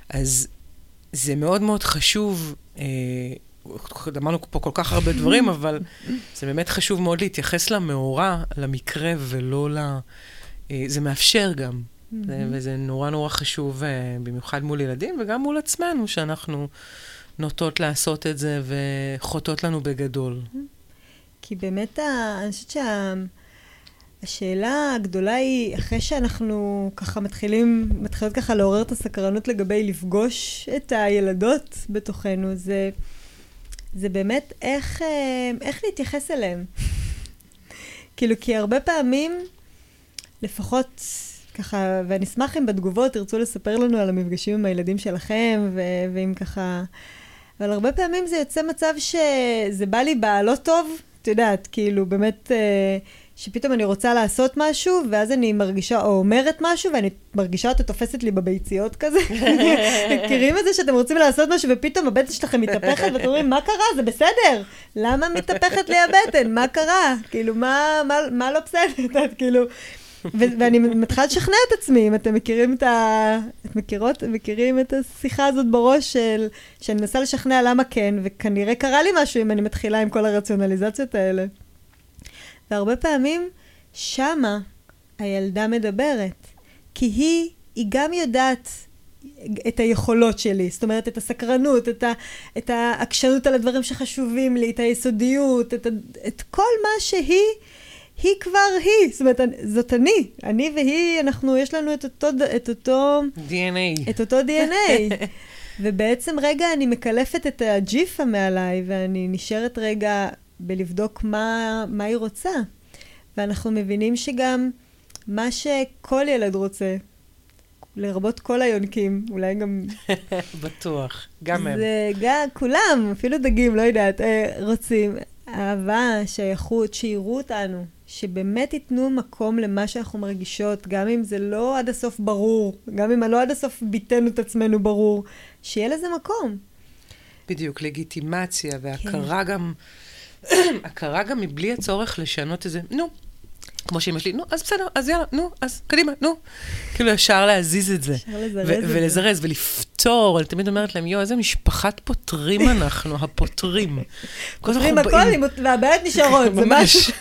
אז זה מאוד מאוד חשוב, אה, אמרנו פה כל כך הרבה דברים, אבל זה באמת חשוב מאוד להתייחס למאורע, למקרה, ולא ל... אה, זה מאפשר גם Mm-hmm. וזה נורא נורא חשוב, uh, במיוחד מול ילדים וגם מול עצמנו, שאנחנו נוטות לעשות את זה וחוטאות לנו בגדול. כי באמת, אני חושבת שהשאלה הגדולה היא, אחרי שאנחנו ככה מתחילים, מתחילות ככה לעורר את הסקרנות לגבי לפגוש את הילדות בתוכנו, זה, זה באמת איך, אה, איך להתייחס אליהם. כאילו, כי הרבה פעמים, לפחות ככה, ואני אשמח אם בתגובות תרצו לספר לנו על המפגשים עם הילדים שלכם, ו- ואם ככה... אבל הרבה פעמים זה יוצא מצב שזה בא לי בלא טוב, את יודעת, כאילו, באמת, אה, שפתאום אני רוצה לעשות משהו, ואז אני מרגישה, או אומרת משהו, ואני מרגישה אותה תופסת לי בביציות כזה. מכירים את זה שאתם רוצים לעשות משהו, ופתאום הבטן שלכם מתהפכת, ואתם אומרים, מה קרה? זה בסדר. למה מתהפכת לי הבטן? מה קרה? כאילו, מה, מה, מה לא בסדר? את כאילו... ואני מתחילה לשכנע את עצמי, אם אתם מכירים את ה... את מכירות, מכירים את השיחה הזאת בראש של... שאני מנסה לשכנע למה כן, וכנראה קרה לי משהו אם אני מתחילה עם כל הרציונליזציות האלה. והרבה פעמים, שמה הילדה מדברת. כי היא, היא גם יודעת את היכולות שלי, זאת אומרת, את הסקרנות, את, ה, את העקשנות על הדברים שחשובים לי, את היסודיות, את, את כל מה שהיא, היא כבר היא, זאת אומרת, זאת אני, אני והיא, אנחנו, יש לנו את אותו, את אותו... DNA. את אותו DNA. ובעצם רגע אני מקלפת את הג'יפה מעליי, ואני נשארת רגע בלבדוק מה, מה היא רוצה. ואנחנו מבינים שגם מה שכל ילד רוצה, לרבות כל היונקים, אולי גם... בטוח, גם הם. זה גם, כולם, אפילו דגים, לא יודעת, אה, רוצים אהבה, שייכות, שיראו אותנו, שבאמת ייתנו מקום למה שאנחנו מרגישות, גם אם זה לא עד הסוף ברור, גם אם לא עד הסוף ביטאנו את עצמנו ברור, שיהיה לזה מקום. בדיוק, לגיטימציה והכרה כן. גם, הכרה גם מבלי הצורך לשנות איזה, נו, כמו שאמא שלי, נו, אז בסדר, אז יאללה, נו, אז קדימה, נו. כאילו, אפשר להזיז את זה. אפשר לזרז את זה. ולזרז, ולפתור. אני תמיד אומרת להם, יואו, איזה משפחת פותרים אנחנו, הפותרים. פותרים הכל, והבעיות נשארות, זה משהו.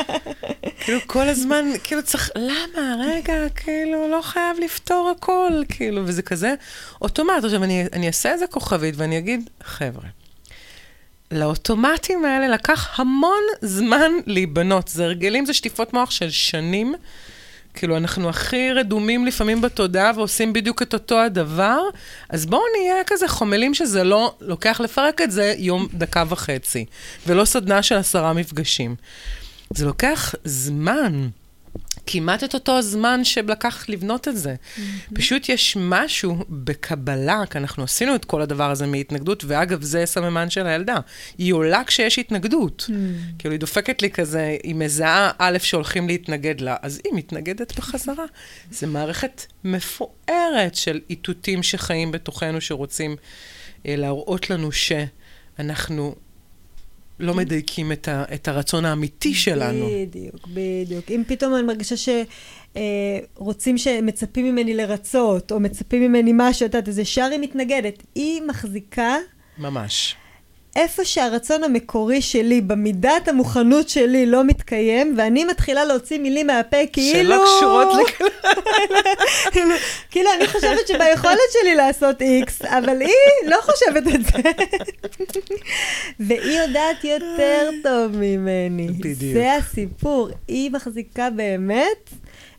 כאילו, כל הזמן, כאילו, צריך, למה? רגע, כאילו, לא חייב לפתור הכל, כאילו, וזה כזה אוטומט. עכשיו, אני אעשה איזה כוכבית ואני אגיד, חבר'ה, לאוטומטים האלה לקח המון זמן להיבנות. זה הרגלים, זה שטיפות מוח של שנים. כאילו, אנחנו הכי רדומים לפעמים בתודעה ועושים בדיוק את אותו הדבר, אז בואו נהיה כזה חומלים שזה לא לוקח לפרק את זה יום, דקה וחצי, ולא סדנה של עשרה מפגשים. זה לוקח זמן. כמעט את אותו הזמן שלקח לבנות את זה. Mm-hmm. פשוט יש משהו בקבלה, כי אנחנו עשינו את כל הדבר הזה מהתנגדות, ואגב, זה סממן של הילדה. היא עולה כשיש התנגדות. Mm-hmm. כאילו, היא דופקת לי כזה, היא מזהה א' שהולכים להתנגד לה, אז היא מתנגדת בחזרה. זו מערכת מפוארת של איתותים שחיים בתוכנו, שרוצים אה, להראות לנו שאנחנו לא מדייקים את, ה, את הרצון האמיתי שלנו. בדיוק, בדיוק. אם פתאום אני מרגישה שרוצים, אה, שמצפים ממני לרצות, או מצפים ממני משהו, את יודעת, איזה שר היא מתנגדת. היא מחזיקה... ממש. איפה שהרצון המקורי שלי, במידת המוכנות שלי, לא מתקיים, ואני מתחילה להוציא מילים מהפה כאילו... שלא קשורות לכלל. כאילו, אני חושבת שביכולת שלי לעשות איקס, אבל היא לא חושבת את זה. והיא יודעת יותר טוב ממני. בדיוק. זה הסיפור. היא מחזיקה באמת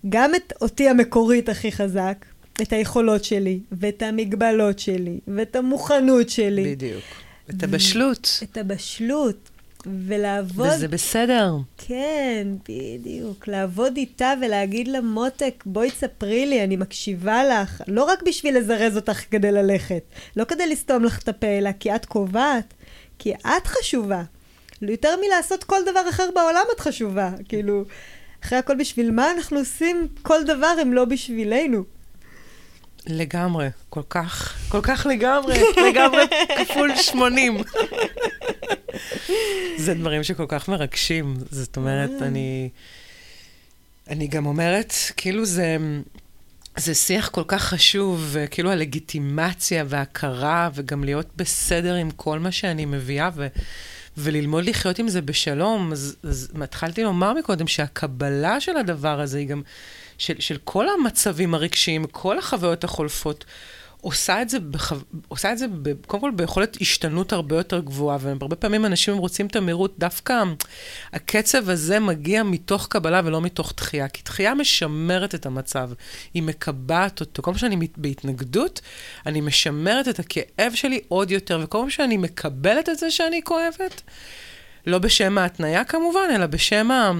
גם את אותי המקורית הכי חזק. את היכולות שלי, ואת המגבלות שלי, ואת המוכנות שלי. בדיוק. את הבשלות. את הבשלות. ולעבוד... וזה בסדר. כן, בדיוק. לעבוד איתה ולהגיד לה, מותק, בואי תספרי לי, אני מקשיבה לך. לא רק בשביל לזרז אותך כדי ללכת, לא כדי לסתום לך את הפה, אלא כי את קובעת, כי את חשובה. יותר מלעשות כל דבר אחר בעולם את חשובה. כאילו, אחרי הכל בשביל מה אנחנו עושים כל דבר אם לא בשבילנו? לגמרי, כל כך, כל כך לגמרי, לגמרי כפול 80. זה דברים שכל כך מרגשים. זאת אומרת, אה. אני, אני גם אומרת, כאילו זה, זה שיח כל כך חשוב, כאילו הלגיטימציה וההכרה, וגם להיות בסדר עם כל מה שאני מביאה, ו... וללמוד לחיות עם זה בשלום. אז, אז התחלתי לומר מקודם שהקבלה של הדבר הזה היא גם של, של כל המצבים הרגשיים, כל החוויות החולפות, עושה את זה, בח... עושה את זה ב... קודם כל ביכולת השתנות הרבה יותר גבוהה, והרבה פעמים אנשים רוצים את המהירות, דווקא הקצב הזה מגיע מתוך קבלה ולא מתוך דחייה, כי דחייה משמרת את המצב, היא מקבעת אותו. כל פעם שאני בהתנגדות, אני משמרת את הכאב שלי עוד יותר, וכל פעם שאני מקבלת את זה שאני כואבת, לא בשם ההתניה כמובן, אלא בשם ה...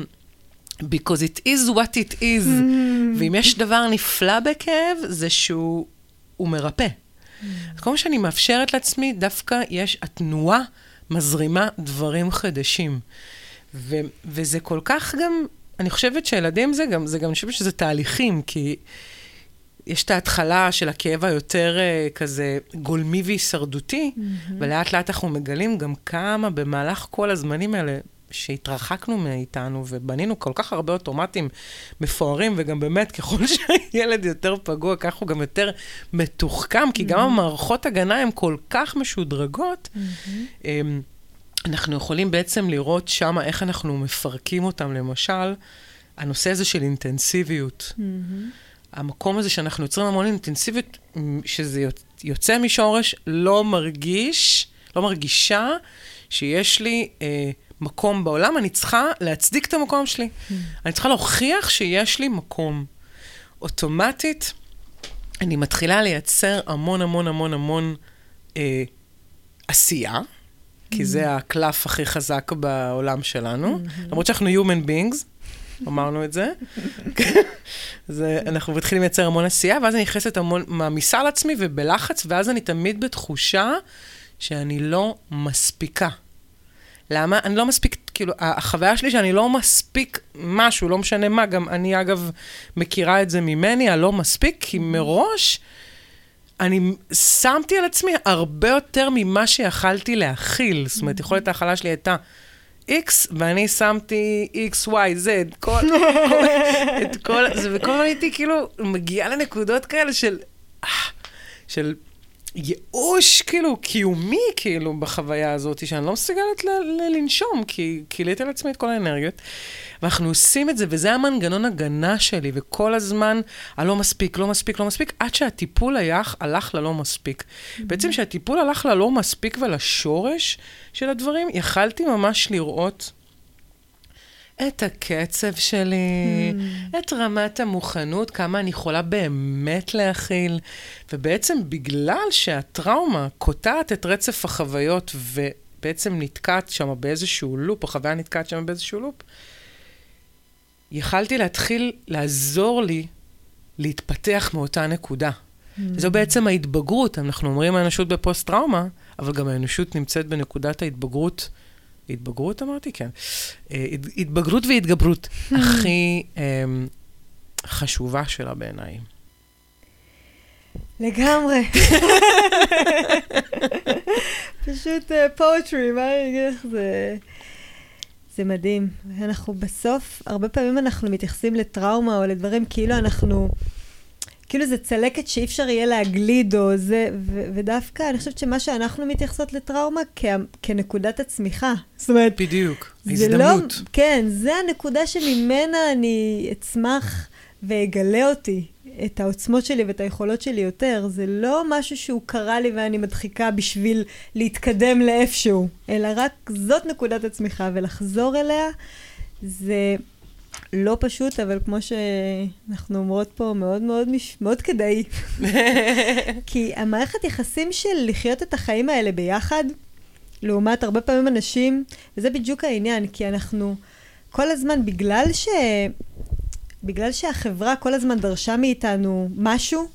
because it is what it is. Mm. ואם יש דבר נפלא בכאב, זה שהוא מרפא. Mm. אז כל מה שאני מאפשרת לעצמי, דווקא יש, התנועה מזרימה דברים חדשים. ו- וזה כל כך גם, אני חושבת שילדים זה גם, זה גם, אני חושבת שזה תהליכים, כי יש את ההתחלה של הכאב היותר uh, כזה גולמי והישרדותי, mm-hmm. ולאט לאט אנחנו מגלים גם כמה במהלך כל הזמנים האלה, שהתרחקנו מאיתנו ובנינו כל כך הרבה אוטומטים מפוארים, וגם באמת, ככל שהילד יותר פגוע, כך הוא גם יותר מתוחכם, כי גם mm-hmm. המערכות הגנה הן כל כך משודרגות. Mm-hmm. אנחנו יכולים בעצם לראות שם איך אנחנו מפרקים אותם, למשל, הנושא הזה של אינטנסיביות. Mm-hmm. המקום הזה שאנחנו יוצרים המון אינטנסיביות, שזה יוצא משורש, לא מרגיש, לא מרגישה שיש לי אה, מקום בעולם, אני צריכה להצדיק את המקום שלי. Mm. אני צריכה להוכיח שיש לי מקום. אוטומטית, אני מתחילה לייצר המון המון המון המון אה, עשייה, כי זה. הקלף הכי חזק בעולם שלנו. למרות שאנחנו human beings, אמרנו את זה. אז אנחנו מתחילים לייצר המון עשייה, ואז אני נכנסת המון, מעמיסה על עצמי ובלחץ, ואז אני תמיד בתחושה שאני לא מספיקה. למה? אני לא מספיק, כאילו, החוויה שלי שאני לא מספיק משהו, לא משנה מה, גם אני אגב מכירה את זה ממני, הלא מספיק, כי מראש אני שמתי על עצמי הרבה יותר ממה שיכלתי להכיל. זאת אומרת, יכולת ההכלה שלי הייתה X, ואני שמתי X, Y, Z, כל, כל, את כל זה, וכל הזמן הייתי כאילו מגיעה לנקודות כאלה של, אה, של ייאוש כאילו קיומי כאילו בחוויה הזאת, שאני לא מסוגלת לנשום, כי כיליתי על עצמי את כל האנרגיות. ואנחנו עושים את זה, וזה המנגנון הגנה שלי, וכל הזמן, הלא מספיק, לא מספיק, לא מספיק, עד שהטיפול היה, הלך ללא מספיק. Mm-hmm. בעצם כשהטיפול הלך ללא מספיק ולשורש של הדברים, יכלתי ממש לראות את הקצב שלי, mm. את רמת המוכנות, כמה אני יכולה באמת להכיל. ובעצם בגלל שהטראומה קוטעת את רצף החוויות ובעצם נתקעת שם באיזשהו לופ, החוויה נתקעת שם באיזשהו לופ, יכלתי להתחיל לעזור לי להתפתח מאותה נקודה. Mm. זו בעצם ההתבגרות. אנחנו אומרים האנושות בפוסט-טראומה, אבל גם האנושות נמצאת בנקודת ההתבגרות. התבגרות אמרתי? כן. אה, התבגרות והתגברות הכי אמ, חשובה שלה בעיניי. לגמרי. פשוט פואטרי, uh, מה אני אגיד לך, זה... זה מדהים. אנחנו בסוף, הרבה פעמים אנחנו מתייחסים לטראומה או לדברים כאילו אנחנו, כאילו זה צלקת שאי אפשר יהיה להגליד או זה, ו- ודווקא אני חושבת שמה שאנחנו מתייחסות לטראומה כ- כנקודת הצמיחה. זאת אומרת, בדיוק, הזדמנות. לא, כן, זה הנקודה שממנה אני אצמח ואגלה אותי. את העוצמות שלי ואת היכולות שלי יותר. זה לא משהו שהוא קרה לי ואני מדחיקה בשביל להתקדם לאיפשהו, אלא רק זאת נקודת הצמיחה, ולחזור אליה זה לא פשוט, אבל כמו שאנחנו אומרות פה, מאוד מאוד, מש... מאוד כדאי. כי המערכת יחסים של לחיות את החיים האלה ביחד, לעומת הרבה פעמים אנשים, וזה בדיוק העניין, כי אנחנו כל הזמן, בגלל ש... בגלל שהחברה כל הזמן דרשה מאיתנו משהו,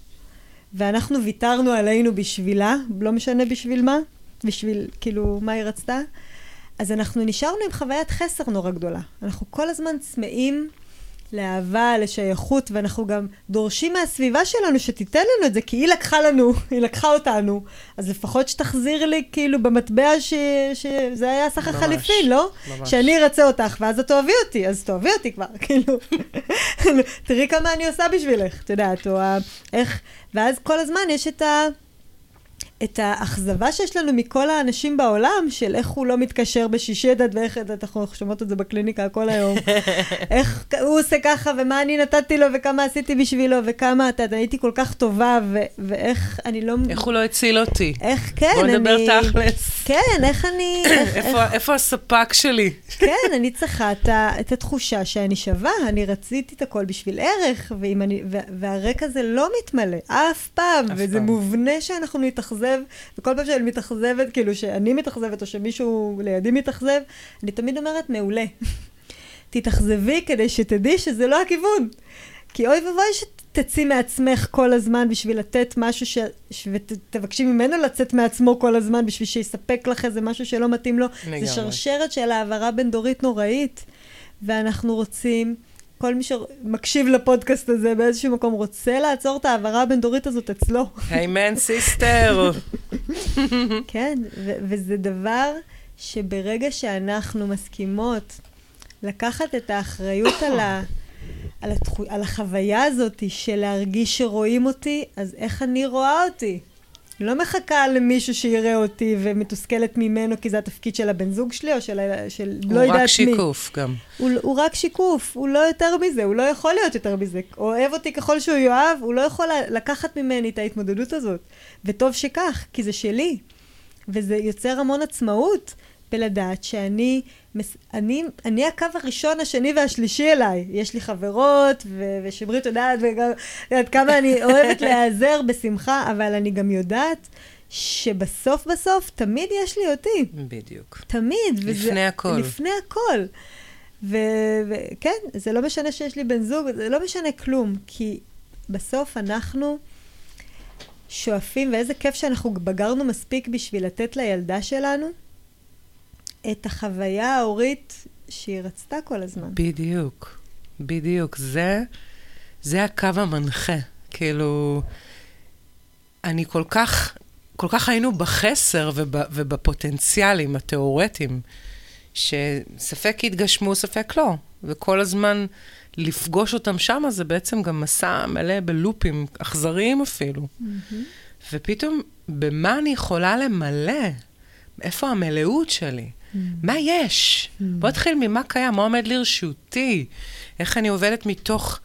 ואנחנו ויתרנו עלינו בשבילה, לא משנה בשביל מה, בשביל, כאילו, מה היא רצתה, אז אנחנו נשארנו עם חוויית חסר נורא גדולה. אנחנו כל הזמן צמאים לאהבה, לשייכות, ואנחנו גם דורשים מהסביבה שלנו שתיתן לנו את זה, כי היא לקחה לנו, היא לקחה אותנו. אז לפחות שתחזיר לי, כאילו, במטבע ש... שזה היה סך החליפין, לא? ממש. שאני ארצה אותך, ואז את תאהבי אותי, אז תאהבי אותי כבר, כאילו. תראי כמה אני עושה בשבילך, את יודעת, או איך... ואז כל הזמן יש את ה... את האכזבה שיש לנו מכל האנשים בעולם, של איך הוא לא מתקשר בשישי, את ואיך, אנחנו שומעות את זה בקליניקה כל היום. איך הוא עושה ככה, ומה אני נתתי לו, וכמה עשיתי בשבילו, וכמה, אתה יודע, הייתי כל כך טובה, ו- ואיך אני לא... איך הוא לא הציל אותי. איך, כן, בוא נדבר אני... תכלס. כן, איך אני... איך, איפה, איך... איפה הספק שלי? כן, אני צריכה את, ה, את התחושה שאני שווה, אני רציתי את הכל בשביל ערך, אני, והרקע הזה לא מתמלא, אף פעם, אף וזה פעם. מובנה שאנחנו נתאכזב, וכל פעם שאני מתאכזבת, כאילו שאני מתאכזבת, או שמישהו לידי מתאכזב, אני תמיד אומרת, מעולה. תתאכזבי כדי שתדעי שזה לא הכיוון. כי אוי ואבוי שתצאי מעצמך כל הזמן בשביל לתת משהו ש... ותבקשי ממנו לצאת מעצמו כל הזמן בשביל שיספק לך איזה משהו שלא מתאים לו. לגמרי. זה שרשרת של העברה בין דורית נוראית, ואנחנו רוצים... כל מי שמקשיב לפודקאסט הזה באיזשהו מקום רוצה לעצור את העברה הבין-דורית הזאת אצלו. היימן סיסטר. כן, ו- וזה דבר שברגע שאנחנו מסכימות לקחת את האחריות על, ה- על, התחו- על החוויה הזאת של להרגיש שרואים אותי, אז איך אני רואה אותי? לא מחכה למישהו שיראה אותי ומתוסכלת ממנו כי זה התפקיד של הבן זוג שלי או של, של לא יודעת מי. הוא רק שיקוף גם. הוא, הוא רק שיקוף, הוא לא יותר מזה, הוא לא יכול להיות יותר מזה. אוהב אותי ככל שהוא יאהב, הוא לא יכול לקחת ממני את ההתמודדות הזאת. וטוב שכך, כי זה שלי. וזה יוצר המון עצמאות בלדעת שאני, אני, אני הקו הראשון, השני והשלישי אליי. יש לי חברות, ו- ושמרית יודעת, וגם יודעת כמה אני אוהבת להיעזר בשמחה, אבל אני גם יודעת שבסוף בסוף תמיד יש לי אותי. בדיוק. תמיד. לפני וזה, הכל. לפני הכל. וכן, זה לא משנה שיש לי בן זוג, זה לא משנה כלום, כי בסוף אנחנו שואפים, ואיזה כיף שאנחנו בגרנו מספיק בשביל לתת לילדה שלנו את החוויה ההורית שהיא רצתה כל הזמן. בדיוק, בדיוק. זה, זה הקו המנחה. כאילו, אני כל כך, כל כך היינו בחסר וב, ובפוטנציאלים התיאורטיים, שספק יתגשמו, ספק לא. וכל הזמן לפגוש אותם שם, זה בעצם גם מסע מלא בלופים אכזריים אפילו. Mm-hmm. ופתאום, במה אני יכולה למלא? איפה המלאות שלי? מה יש? בוא נתחיל ממה קיים, מה עומד לרשותי, איך אני עובדת מתוך,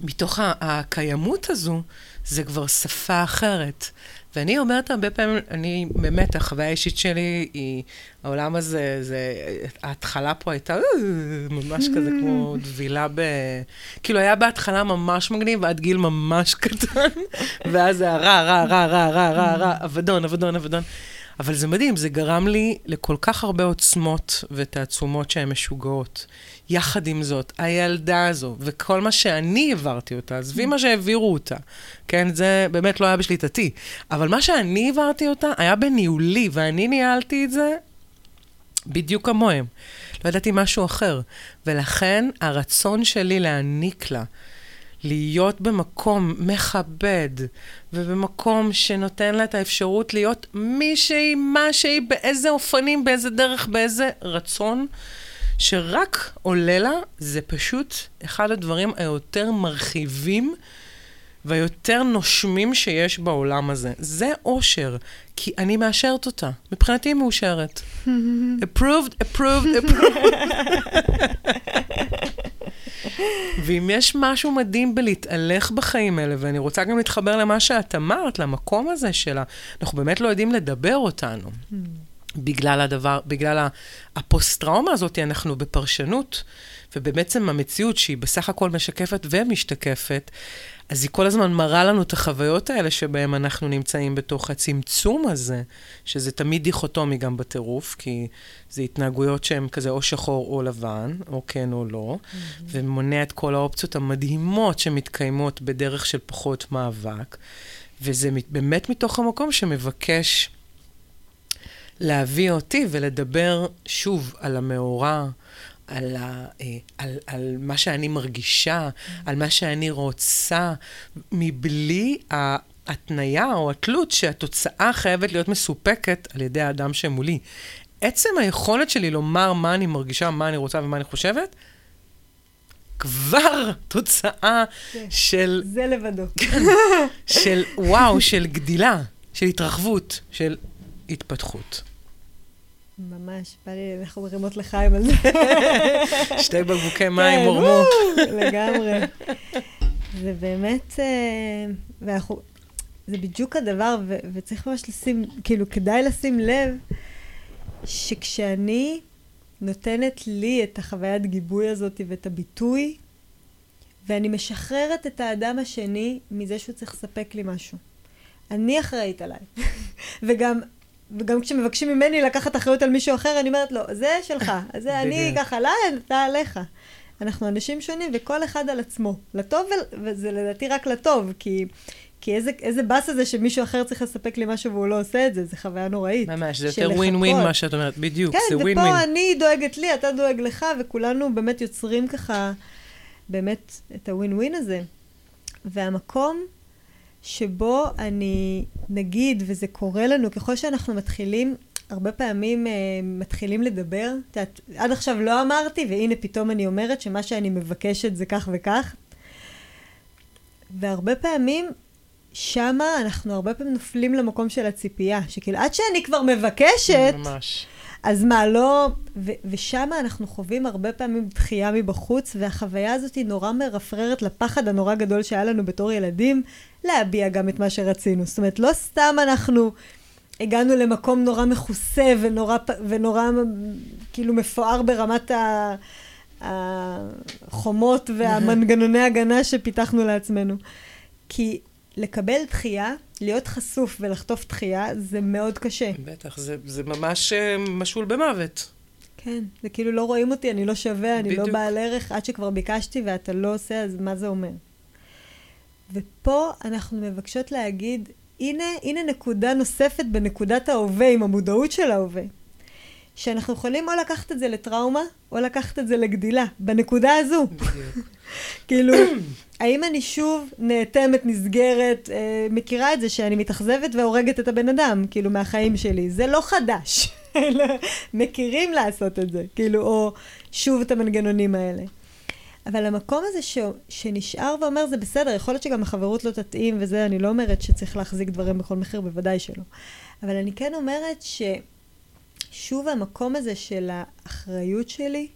מתוך הקיימות הזו, זה כבר שפה אחרת. ואני אומרת הרבה פעמים, אני, באמת, החוויה האישית שלי היא, העולם הזה, זה, ההתחלה פה הייתה ממש כזה כמו דבילה ב... כאילו, היה בהתחלה ממש מגניב, עד גיל ממש קטן, ואז זה הרע, רע, רע, רע, רע, רע, רע, אבדון, אבדון, אבדון. אבל זה מדהים, זה גרם לי לכל כך הרבה עוצמות ותעצומות שהן משוגעות. יחד עם זאת, הילדה הזו, וכל מה שאני העברתי אותה, עזבי מה שהעבירו אותה, כן, זה באמת לא היה בשליטתי, אבל מה שאני העברתי אותה היה בניהולי, ואני ניהלתי את זה בדיוק כמוהם. לא ידעתי משהו אחר. ולכן הרצון שלי להעניק לה להיות במקום מכבד, ובמקום שנותן לה את האפשרות להיות מי שהיא, מה שהיא, באיזה אופנים, באיזה דרך, באיזה רצון, שרק עולה לה, זה פשוט אחד הדברים היותר מרחיבים והיותר נושמים שיש בעולם הזה. זה אושר, כי אני מאשרת אותה. מבחינתי היא מאושרת. approved, approved, approved. ואם יש משהו מדהים בלהתהלך בחיים האלה, ואני רוצה גם להתחבר למה שאת אמרת, למקום הזה שלה, אנחנו באמת לא יודעים לדבר אותנו. בגלל הדבר, בגלל הפוסט-טראומה הזאת, אנחנו בפרשנות, ובעצם המציאות שהיא בסך הכל משקפת ומשתקפת, אז היא כל הזמן מראה לנו את החוויות האלה שבהן אנחנו נמצאים בתוך הצמצום הזה, שזה תמיד דיכוטומי גם בטירוף, כי זה התנהגויות שהן כזה או שחור או לבן, או כן או לא, mm-hmm. ומונע את כל האופציות המדהימות שמתקיימות בדרך של פחות מאבק. וזה באמת מתוך המקום שמבקש להביא אותי ולדבר שוב על המאורע, על, ה, אה, על, על מה שאני מרגישה, על מה שאני רוצה, מבלי ההתניה או התלות שהתוצאה חייבת להיות מסופקת על ידי האדם שמולי. עצם היכולת שלי לומר מה אני מרגישה, מה אני רוצה ומה אני חושבת, כבר תוצאה כן. של... זה לבדו. כן, של וואו, של גדילה, של התרחבות, של התפתחות. ממש, בא לי, אנחנו מרימות לחיים על זה. שתי בקבוקי מים הורמו. כן, לגמרי. זה באמת, אה, ואנחנו, זה בדיוק הדבר, ו- וצריך ממש לשים, כאילו, כדאי לשים לב, שכשאני נותנת לי את החוויית גיבוי הזאת ואת הביטוי, ואני משחררת את האדם השני מזה שהוא צריך לספק לי משהו. אני אחראית עליי. וגם וגם כשמבקשים ממני לקחת אחריות על מישהו אחר, אני אומרת לו, זה שלך, זה אני אקח עליי, אתה עליך. אנחנו אנשים שונים, וכל אחד על עצמו. לטוב, וזה לדעתי רק לטוב, כי, כי איזה, איזה באסה זה שמישהו אחר צריך לספק לי משהו והוא לא עושה את זה, זו חוויה נוראית. ממש, זה יותר ווין ווין מה שאת אומרת, בדיוק, כן, זה ווין ווין. כן, ופה אני דואגת לי, אתה דואג לך, וכולנו באמת יוצרים ככה, באמת, את הווין ווין הזה. והמקום שבו אני, נגיד, וזה קורה לנו, ככל שאנחנו מתחילים, הרבה פעמים uh, מתחילים לדבר, את יודעת, עד עכשיו לא אמרתי, והנה פתאום אני אומרת שמה שאני מבקשת זה כך וכך. והרבה פעמים שמה אנחנו הרבה פעמים נופלים למקום של הציפייה, שכאילו, עד שאני כבר מבקשת, ממש. אז מה, לא... ו- ושם אנחנו חווים הרבה פעמים דחייה מבחוץ, והחוויה הזאת היא נורא מרפררת לפחד הנורא גדול שהיה לנו בתור ילדים, להביע גם את מה שרצינו. זאת אומרת, לא סתם אנחנו הגענו למקום נורא מכוסה ונורא, ונורא כאילו מפואר ברמת ה... החומות והמנגנוני הגנה שפיתחנו לעצמנו. כי לקבל דחייה, להיות חשוף ולחטוף דחייה, זה מאוד קשה. בטח, זה, זה ממש אה, משול במוות. כן, זה כאילו לא רואים אותי, אני לא שווה, אני לא בדיוק. לא בעל ערך, עד שכבר ביקשתי ואתה לא עושה, אז מה זה אומר? ופה אנחנו מבקשות להגיד, הנה, הנה נקודה נוספת בנקודת ההווה, עם המודעות של ההווה. שאנחנו יכולים או לקחת את זה לטראומה, או לקחת את זה לגדילה, בנקודה הזו. כאילו, האם אני שוב נאטמת, נסגרת, אה, מכירה את זה שאני מתאכזבת והורגת את הבן אדם, כאילו, מהחיים שלי. זה לא חדש. מכירים לעשות את זה, כאילו, או שוב את המנגנונים האלה. אבל המקום הזה ש... שנשאר ואומר, זה בסדר, יכול להיות שגם החברות לא תתאים וזה, אני לא אומרת שצריך להחזיק דברים בכל מחיר, בוודאי שלא. אבל אני כן אומרת ששוב המקום הזה של האחריות שלי,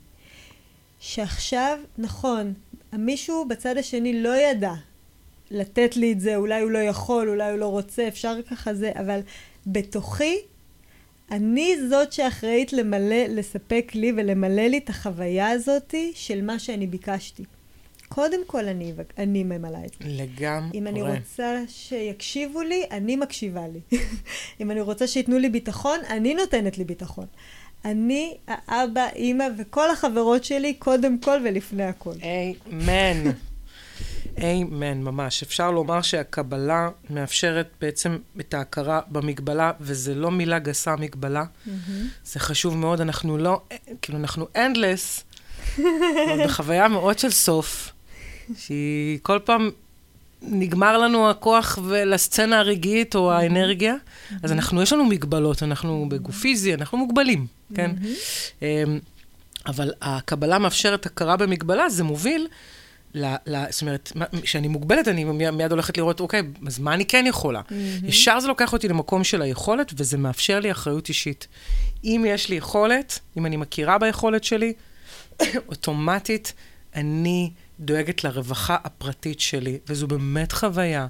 שעכשיו, נכון, מישהו בצד השני לא ידע לתת לי את זה, אולי הוא לא יכול, אולי הוא לא רוצה, אפשר ככה זה, אבל בתוכי, אני זאת שאחראית למלא, לספק לי ולמלא לי את החוויה הזאתי של מה שאני ביקשתי. קודם כל אני, אני ממלאה את זה. לגמרי. אם אני רוצה שיקשיבו לי, אני מקשיבה לי. אם אני רוצה שייתנו לי ביטחון, אני נותנת לי ביטחון. אני, האבא, אימא וכל החברות שלי, קודם כל ולפני הכל. אמן. אמן, ממש. אפשר לומר שהקבלה מאפשרת בעצם את ההכרה במגבלה, וזה לא מילה גסה, מגבלה. Mm-hmm. זה חשוב מאוד. אנחנו לא, כאילו, אנחנו endless, אבל בחוויה מאוד של סוף, שהיא כל פעם נגמר לנו הכוח לסצנה הרגעית או האנרגיה, mm-hmm. אז אנחנו, יש לנו מגבלות, אנחנו בגוף פיזי, אנחנו מוגבלים, כן? Mm-hmm. אבל הקבלה מאפשרת הכרה במגבלה, זה מוביל, ל, ל, זאת אומרת, כשאני מוגבלת, אני מיד הולכת לראות, אוקיי, אז מה אני כן יכולה? Mm-hmm. ישר זה לוקח אותי למקום של היכולת, וזה מאפשר לי אחריות אישית. אם יש לי יכולת, אם אני מכירה ביכולת שלי, אוטומטית אני דואגת לרווחה הפרטית שלי, וזו באמת חוויה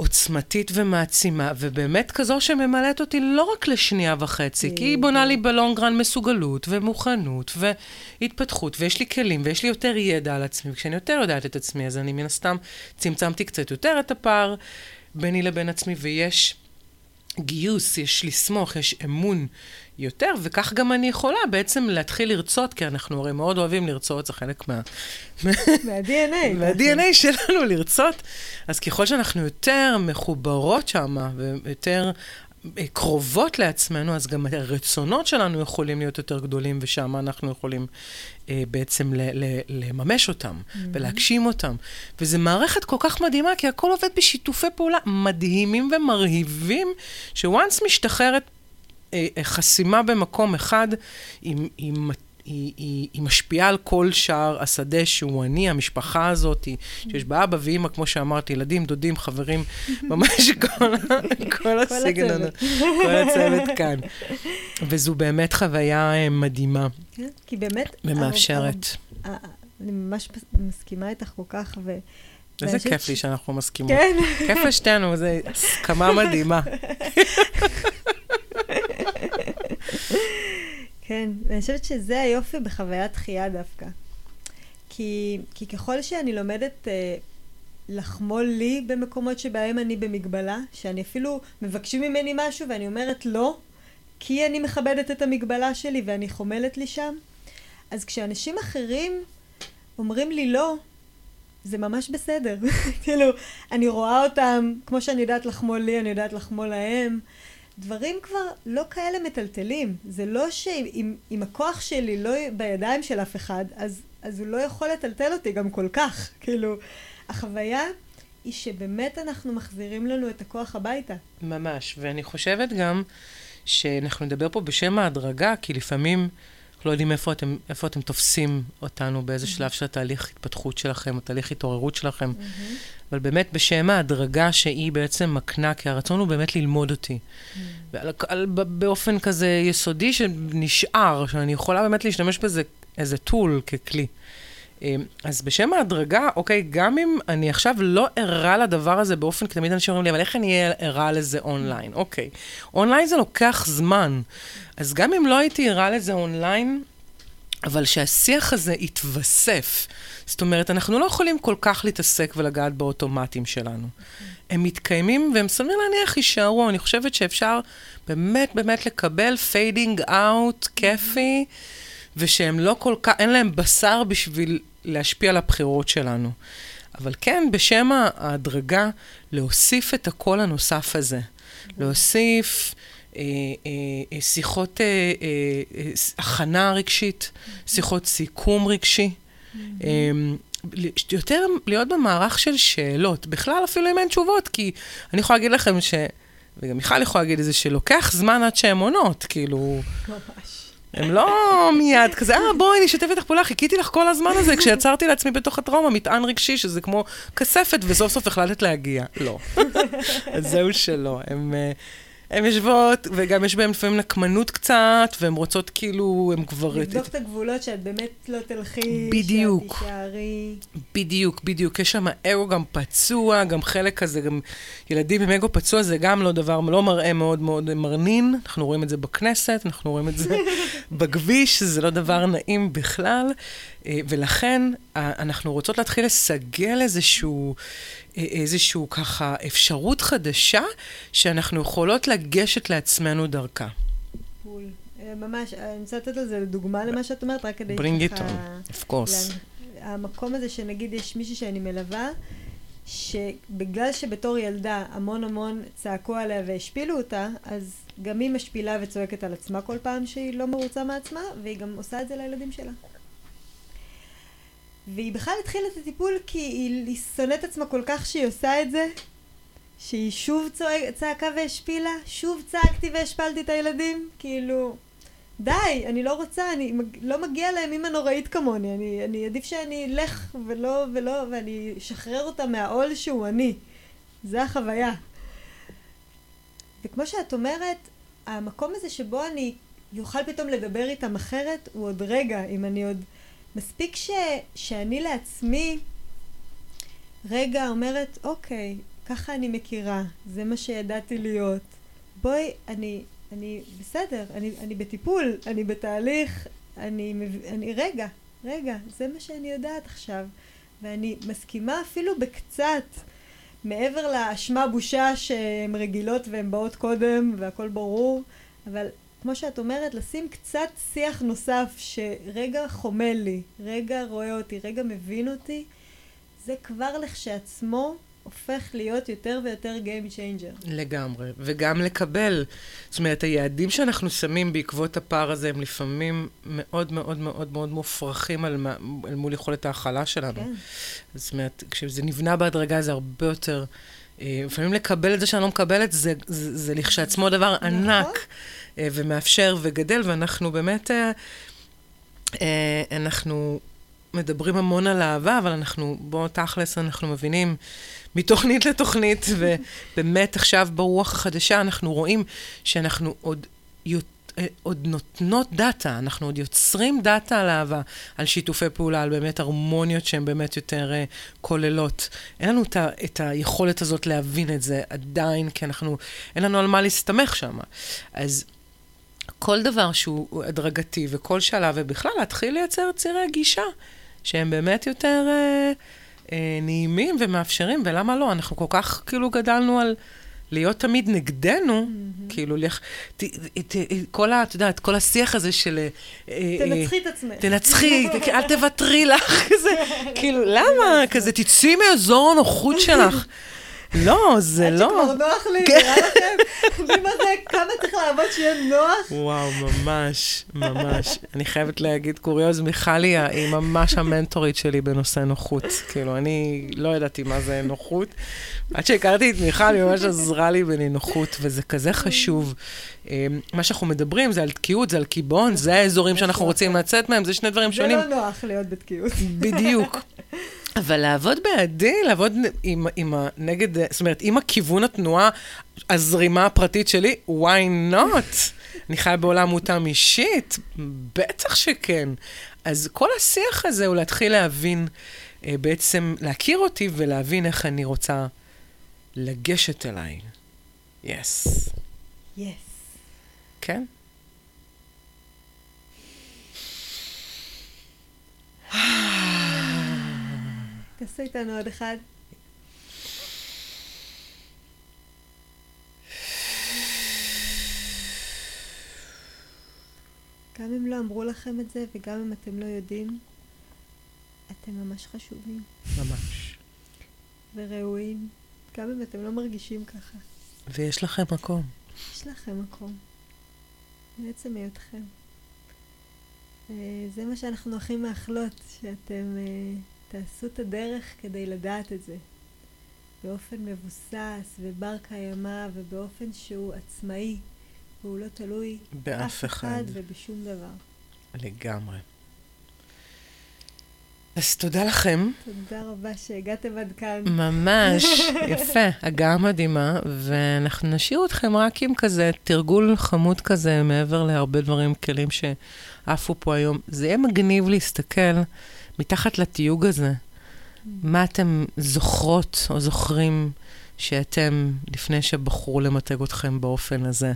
עוצמתית ומעצימה, ובאמת כזו שממלאת אותי לא רק לשנייה וחצי, כי היא בונה לי בלונגרן מסוגלות ומוכנות והתפתחות, ויש לי כלים ויש לי יותר ידע על עצמי, וכשאני יותר יודעת את עצמי, אז אני מן הסתם צמצמתי קצת יותר את הפער ביני לבין עצמי, ויש גיוס, יש לסמוך, יש אמון יותר, וכך גם אני יכולה בעצם להתחיל לרצות, כי אנחנו הרי מאוד אוהבים לרצות, זה חלק מה... מה-DNA. מה-DNA שלנו לרצות. אז ככל שאנחנו יותר מחוברות שם, ויותר קרובות לעצמנו, אז גם הרצונות שלנו יכולים להיות יותר גדולים, ושם אנחנו יכולים אה, בעצם ל- ל- לממש אותם, mm-hmm. ולהגשים אותם. וזו מערכת כל כך מדהימה, כי הכל עובד בשיתופי פעולה מדהימים ומרהיבים, שוואנס משתחררת אה, חסימה במקום אחד, עם, היא, היא, היא משפיעה על כל שאר השדה שהוא אני, המשפחה הזאת, שיש בה אבא ואימא, כמו שאמרתי, ילדים, דודים, חברים, ממש כל, כל הסגנון, כל הצוות כאן. וזו באמת חוויה מדהימה. כן, כי באמת... ומאפשרת. אני ממש מסכימה איתך כל כך, ו... איזה כיף לי שאנחנו מסכימות. כן. כיף לשתינו, זו הסכמה מדהימה. כן, ואני חושבת שזה היופי בחוויית דחייה דווקא. כי, כי ככל שאני לומדת אה, לחמול לי במקומות שבהם אני במגבלה, שאני אפילו מבקשים ממני משהו ואני אומרת לא, כי אני מכבדת את המגבלה שלי ואני חומלת לי שם, אז כשאנשים אחרים אומרים לי לא, זה ממש בסדר. כאילו, אני רואה אותם, כמו שאני יודעת לחמול לי, אני יודעת לחמול להם. דברים כבר לא כאלה מטלטלים. זה לא שאם הכוח שלי לא בידיים של אף אחד, אז, אז הוא לא יכול לטלטל אותי גם כל כך. כאילו, החוויה היא שבאמת אנחנו מחזירים לנו את הכוח הביתה. ממש, ואני חושבת גם שאנחנו נדבר פה בשם ההדרגה, כי לפעמים לא יודעים איפה אתם, איפה אתם תופסים אותנו, באיזה mm-hmm. שלב של התהליך התפתחות שלכם, או תהליך התעוררות שלכם. Mm-hmm. אבל באמת בשם ההדרגה שהיא בעצם מקנה, כי הרצון הוא באמת ללמוד אותי. Mm-hmm. ועל, על, באופן כזה יסודי שנשאר, שאני יכולה באמת להשתמש בזה איזה טול ככלי. אמ, אז בשם ההדרגה, אוקיי, גם אם אני עכשיו לא ערה לדבר הזה באופן, כי תמיד אנשים אומרים לי, אבל איך אני אהיה ערה לזה אונליין? אוקיי, אונליין זה לוקח זמן. אז גם אם לא הייתי ערה לזה אונליין, אבל שהשיח הזה יתווסף. זאת אומרת, אנחנו לא יכולים כל כך להתעסק ולגעת באוטומטים שלנו. הם מתקיימים והם סביר להניח יישארו. אני חושבת שאפשר באמת באמת לקבל fading out כיפי, ושהם לא כל כך, אין להם בשר בשביל להשפיע על הבחירות שלנו. אבל כן, בשם ההדרגה, להוסיף את הקול הנוסף הזה. להוסיף אה, אה, אה, שיחות אה, אה, אה, הכנה רגשית, שיחות סיכום רגשי. אה, יותר להיות במערך של שאלות, בכלל אפילו אם אין תשובות, כי אני יכולה להגיד לכם ש... וגם מיכל יכולה להגיד את זה, שלוקח זמן עד שהן עונות, כאילו... ממש. הם לא מיד כזה, אה, בואי, נשתף איתך פעולה, חיכיתי לך כל הזמן הזה, כשיצרתי לעצמי בתוך הטראומה מטען רגשי, שזה כמו כספת, וסוף סוף החלטת להגיע. לא. אז זהו שלא. הם... Uh, הן יושבות, וגם יש בהן לפעמים נקמנות קצת, והן רוצות כאילו, הן כבר... לבדוק את הגבולות שאת באמת לא תלכי, בדיוק. שאת תישארי. בדיוק, בדיוק. יש שם אגו גם פצוע, גם חלק כזה, גם ילדים עם אגו פצוע זה גם לא דבר, לא מראה מאוד מאוד מרנין. אנחנו רואים את זה בכנסת, אנחנו רואים את זה בכביש, זה לא דבר נעים בכלל. אה, ולכן אנחנו רוצות להתחיל לסגל איזשהו... איזושהי ככה אפשרות חדשה שאנחנו יכולות לגשת לעצמנו דרכה. בול. אה, ממש, אני רוצה לתת על זה דוגמה למה שאת אומרת, רק כדי Bring it on, of course. המקום הזה שנגיד יש מישהי שאני מלווה, שבגלל שבתור ילדה המון המון צעקו עליה והשפילו אותה, אז גם היא משפילה וצועקת על עצמה כל פעם שהיא לא מרוצה מעצמה, והיא גם עושה את זה לילדים שלה. והיא בכלל התחילה את הטיפול כי היא, היא שונאת עצמה כל כך שהיא עושה את זה, שהיא שוב צועק, צעקה והשפילה, שוב צעקתי והשפלתי את הילדים, כאילו, די, אני לא רוצה, אני, לא מגיע להם אימא נוראית כמוני, אני, אני עדיף שאני אלך ולא, ולא, ואני אשחרר אותה מהעול שהוא אני. זה החוויה. וכמו שאת אומרת, המקום הזה שבו אני יוכל פתאום לדבר איתם אחרת, הוא עוד רגע, אם אני עוד... מספיק ש, שאני לעצמי רגע אומרת, אוקיי, ככה אני מכירה, זה מה שידעתי להיות. בואי, אני, אני בסדר, אני, אני בטיפול, אני בתהליך, אני, אני, רגע, רגע, זה מה שאני יודעת עכשיו. ואני מסכימה אפילו בקצת, מעבר לאשמה בושה שהן רגילות והן באות קודם והכל ברור, אבל כמו שאת אומרת, לשים קצת שיח נוסף שרגע חומל לי, רגע רואה אותי, רגע מבין אותי, זה כבר לכשעצמו הופך להיות יותר ויותר Game Changer. לגמרי, וגם לקבל. זאת אומרת, היעדים שאנחנו שמים בעקבות הפער הזה הם לפעמים מאוד מאוד מאוד מאוד מופרכים על, על מול יכולת ההכלה שלנו. כן. זאת אומרת, כשזה נבנה בהדרגה זה הרבה יותר... אה, לפעמים לקבל את זה שאני לא מקבלת, זה, זה, זה לכשעצמו דבר נכון. ענק. אה, ומאפשר וגדל, ואנחנו באמת, אה, אה, אנחנו מדברים המון על אהבה, אבל אנחנו, בואו תכלס, אנחנו מבינים מתוכנית לתוכנית, ובאמת עכשיו ברוח החדשה אנחנו רואים שאנחנו עוד. עוד נותנות דאטה, אנחנו עוד יוצרים דאטה על אהבה, על שיתופי פעולה, על באמת הרמוניות שהן באמת יותר uh, כוללות. אין לנו את, ה, את היכולת הזאת להבין את זה עדיין, כי אנחנו, אין לנו על מה להסתמך שם. אז כל דבר שהוא הדרגתי וכל שלב, ובכלל להתחיל לייצר צירי גישה שהם באמת יותר אה, אה, נעימים ומאפשרים, ולמה לא? אנחנו כל כך כאילו גדלנו על... להיות תמיד נגדנו, mm-hmm. כאילו, לך, ת, ת, ת, כל ה... את יודעת, כל השיח הזה של... אה, אה, תנצחי את עצמך. תנצחי, אל תוותרי לך, כזה, כאילו, למה? כזה, תצאי מאזור הנוחות שלך. לא, זה לא. עד שכבר נוח לי, כן. נראה לכם? מה זה, כמה צריך לעבוד שיהיה נוח? וואו, ממש, ממש. אני חייבת להגיד, קוריוז, מיכלי היא ממש המנטורית שלי בנושא נוחות. כאילו, אני לא ידעתי מה זה נוחות. עד שהכרתי את מיכל, היא ממש עזרה לי בנינוחות, וזה כזה חשוב. אה, מה שאנחנו מדברים זה על תקיעות, זה על קיבעון, זה האזורים שאנחנו רוצים לצאת מהם, זה שני דברים זה שונים. לא נוח להיות בתקיעות. בדיוק. אבל לעבוד בעדי, לעבוד עם, עם ה... נגד... זאת אומרת, עם הכיוון התנועה, הזרימה הפרטית שלי, why not? אני חיה בעולם מותאם אישית? בטח שכן. אז כל השיח הזה הוא להתחיל להבין, אה, בעצם להכיר אותי ולהבין איך אני רוצה לגשת אליי. יס. Yes. יס. כן? תעשו איתנו עוד אחד. גם אם לא אמרו לכם את זה, וגם אם אתם לא יודעים, אתם ממש חשובים ממש. וראויים, גם אם אתם לא מרגישים ככה. ויש לכם מקום. יש לכם מקום. מעצם היותכם. אה, זה מה שאנחנו הכי מאחלות, שאתם אה, תעשו את הדרך כדי לדעת את זה. באופן מבוסס ובר קיימא ובאופן שהוא עצמאי, והוא לא תלוי באף אחד. ובשום דבר. לגמרי. אז תודה לכם. תודה רבה שהגעתם עד כאן. ממש, יפה, הגעה מדהימה, ואנחנו נשאיר אתכם רק עם כזה תרגול חמוד כזה, מעבר להרבה דברים, כלים שעפו פה היום. זה יהיה מגניב להסתכל מתחת לתיוג הזה, מה אתם זוכרות או זוכרים שאתם, לפני שבחרו למתג אתכם באופן הזה.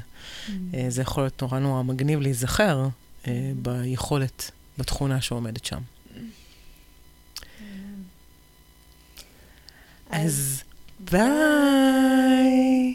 אה, זה יכול להיות נורא נורא מגניב להיזכר אה, ביכולת, בתכונה שעומדת שם. אז ביי.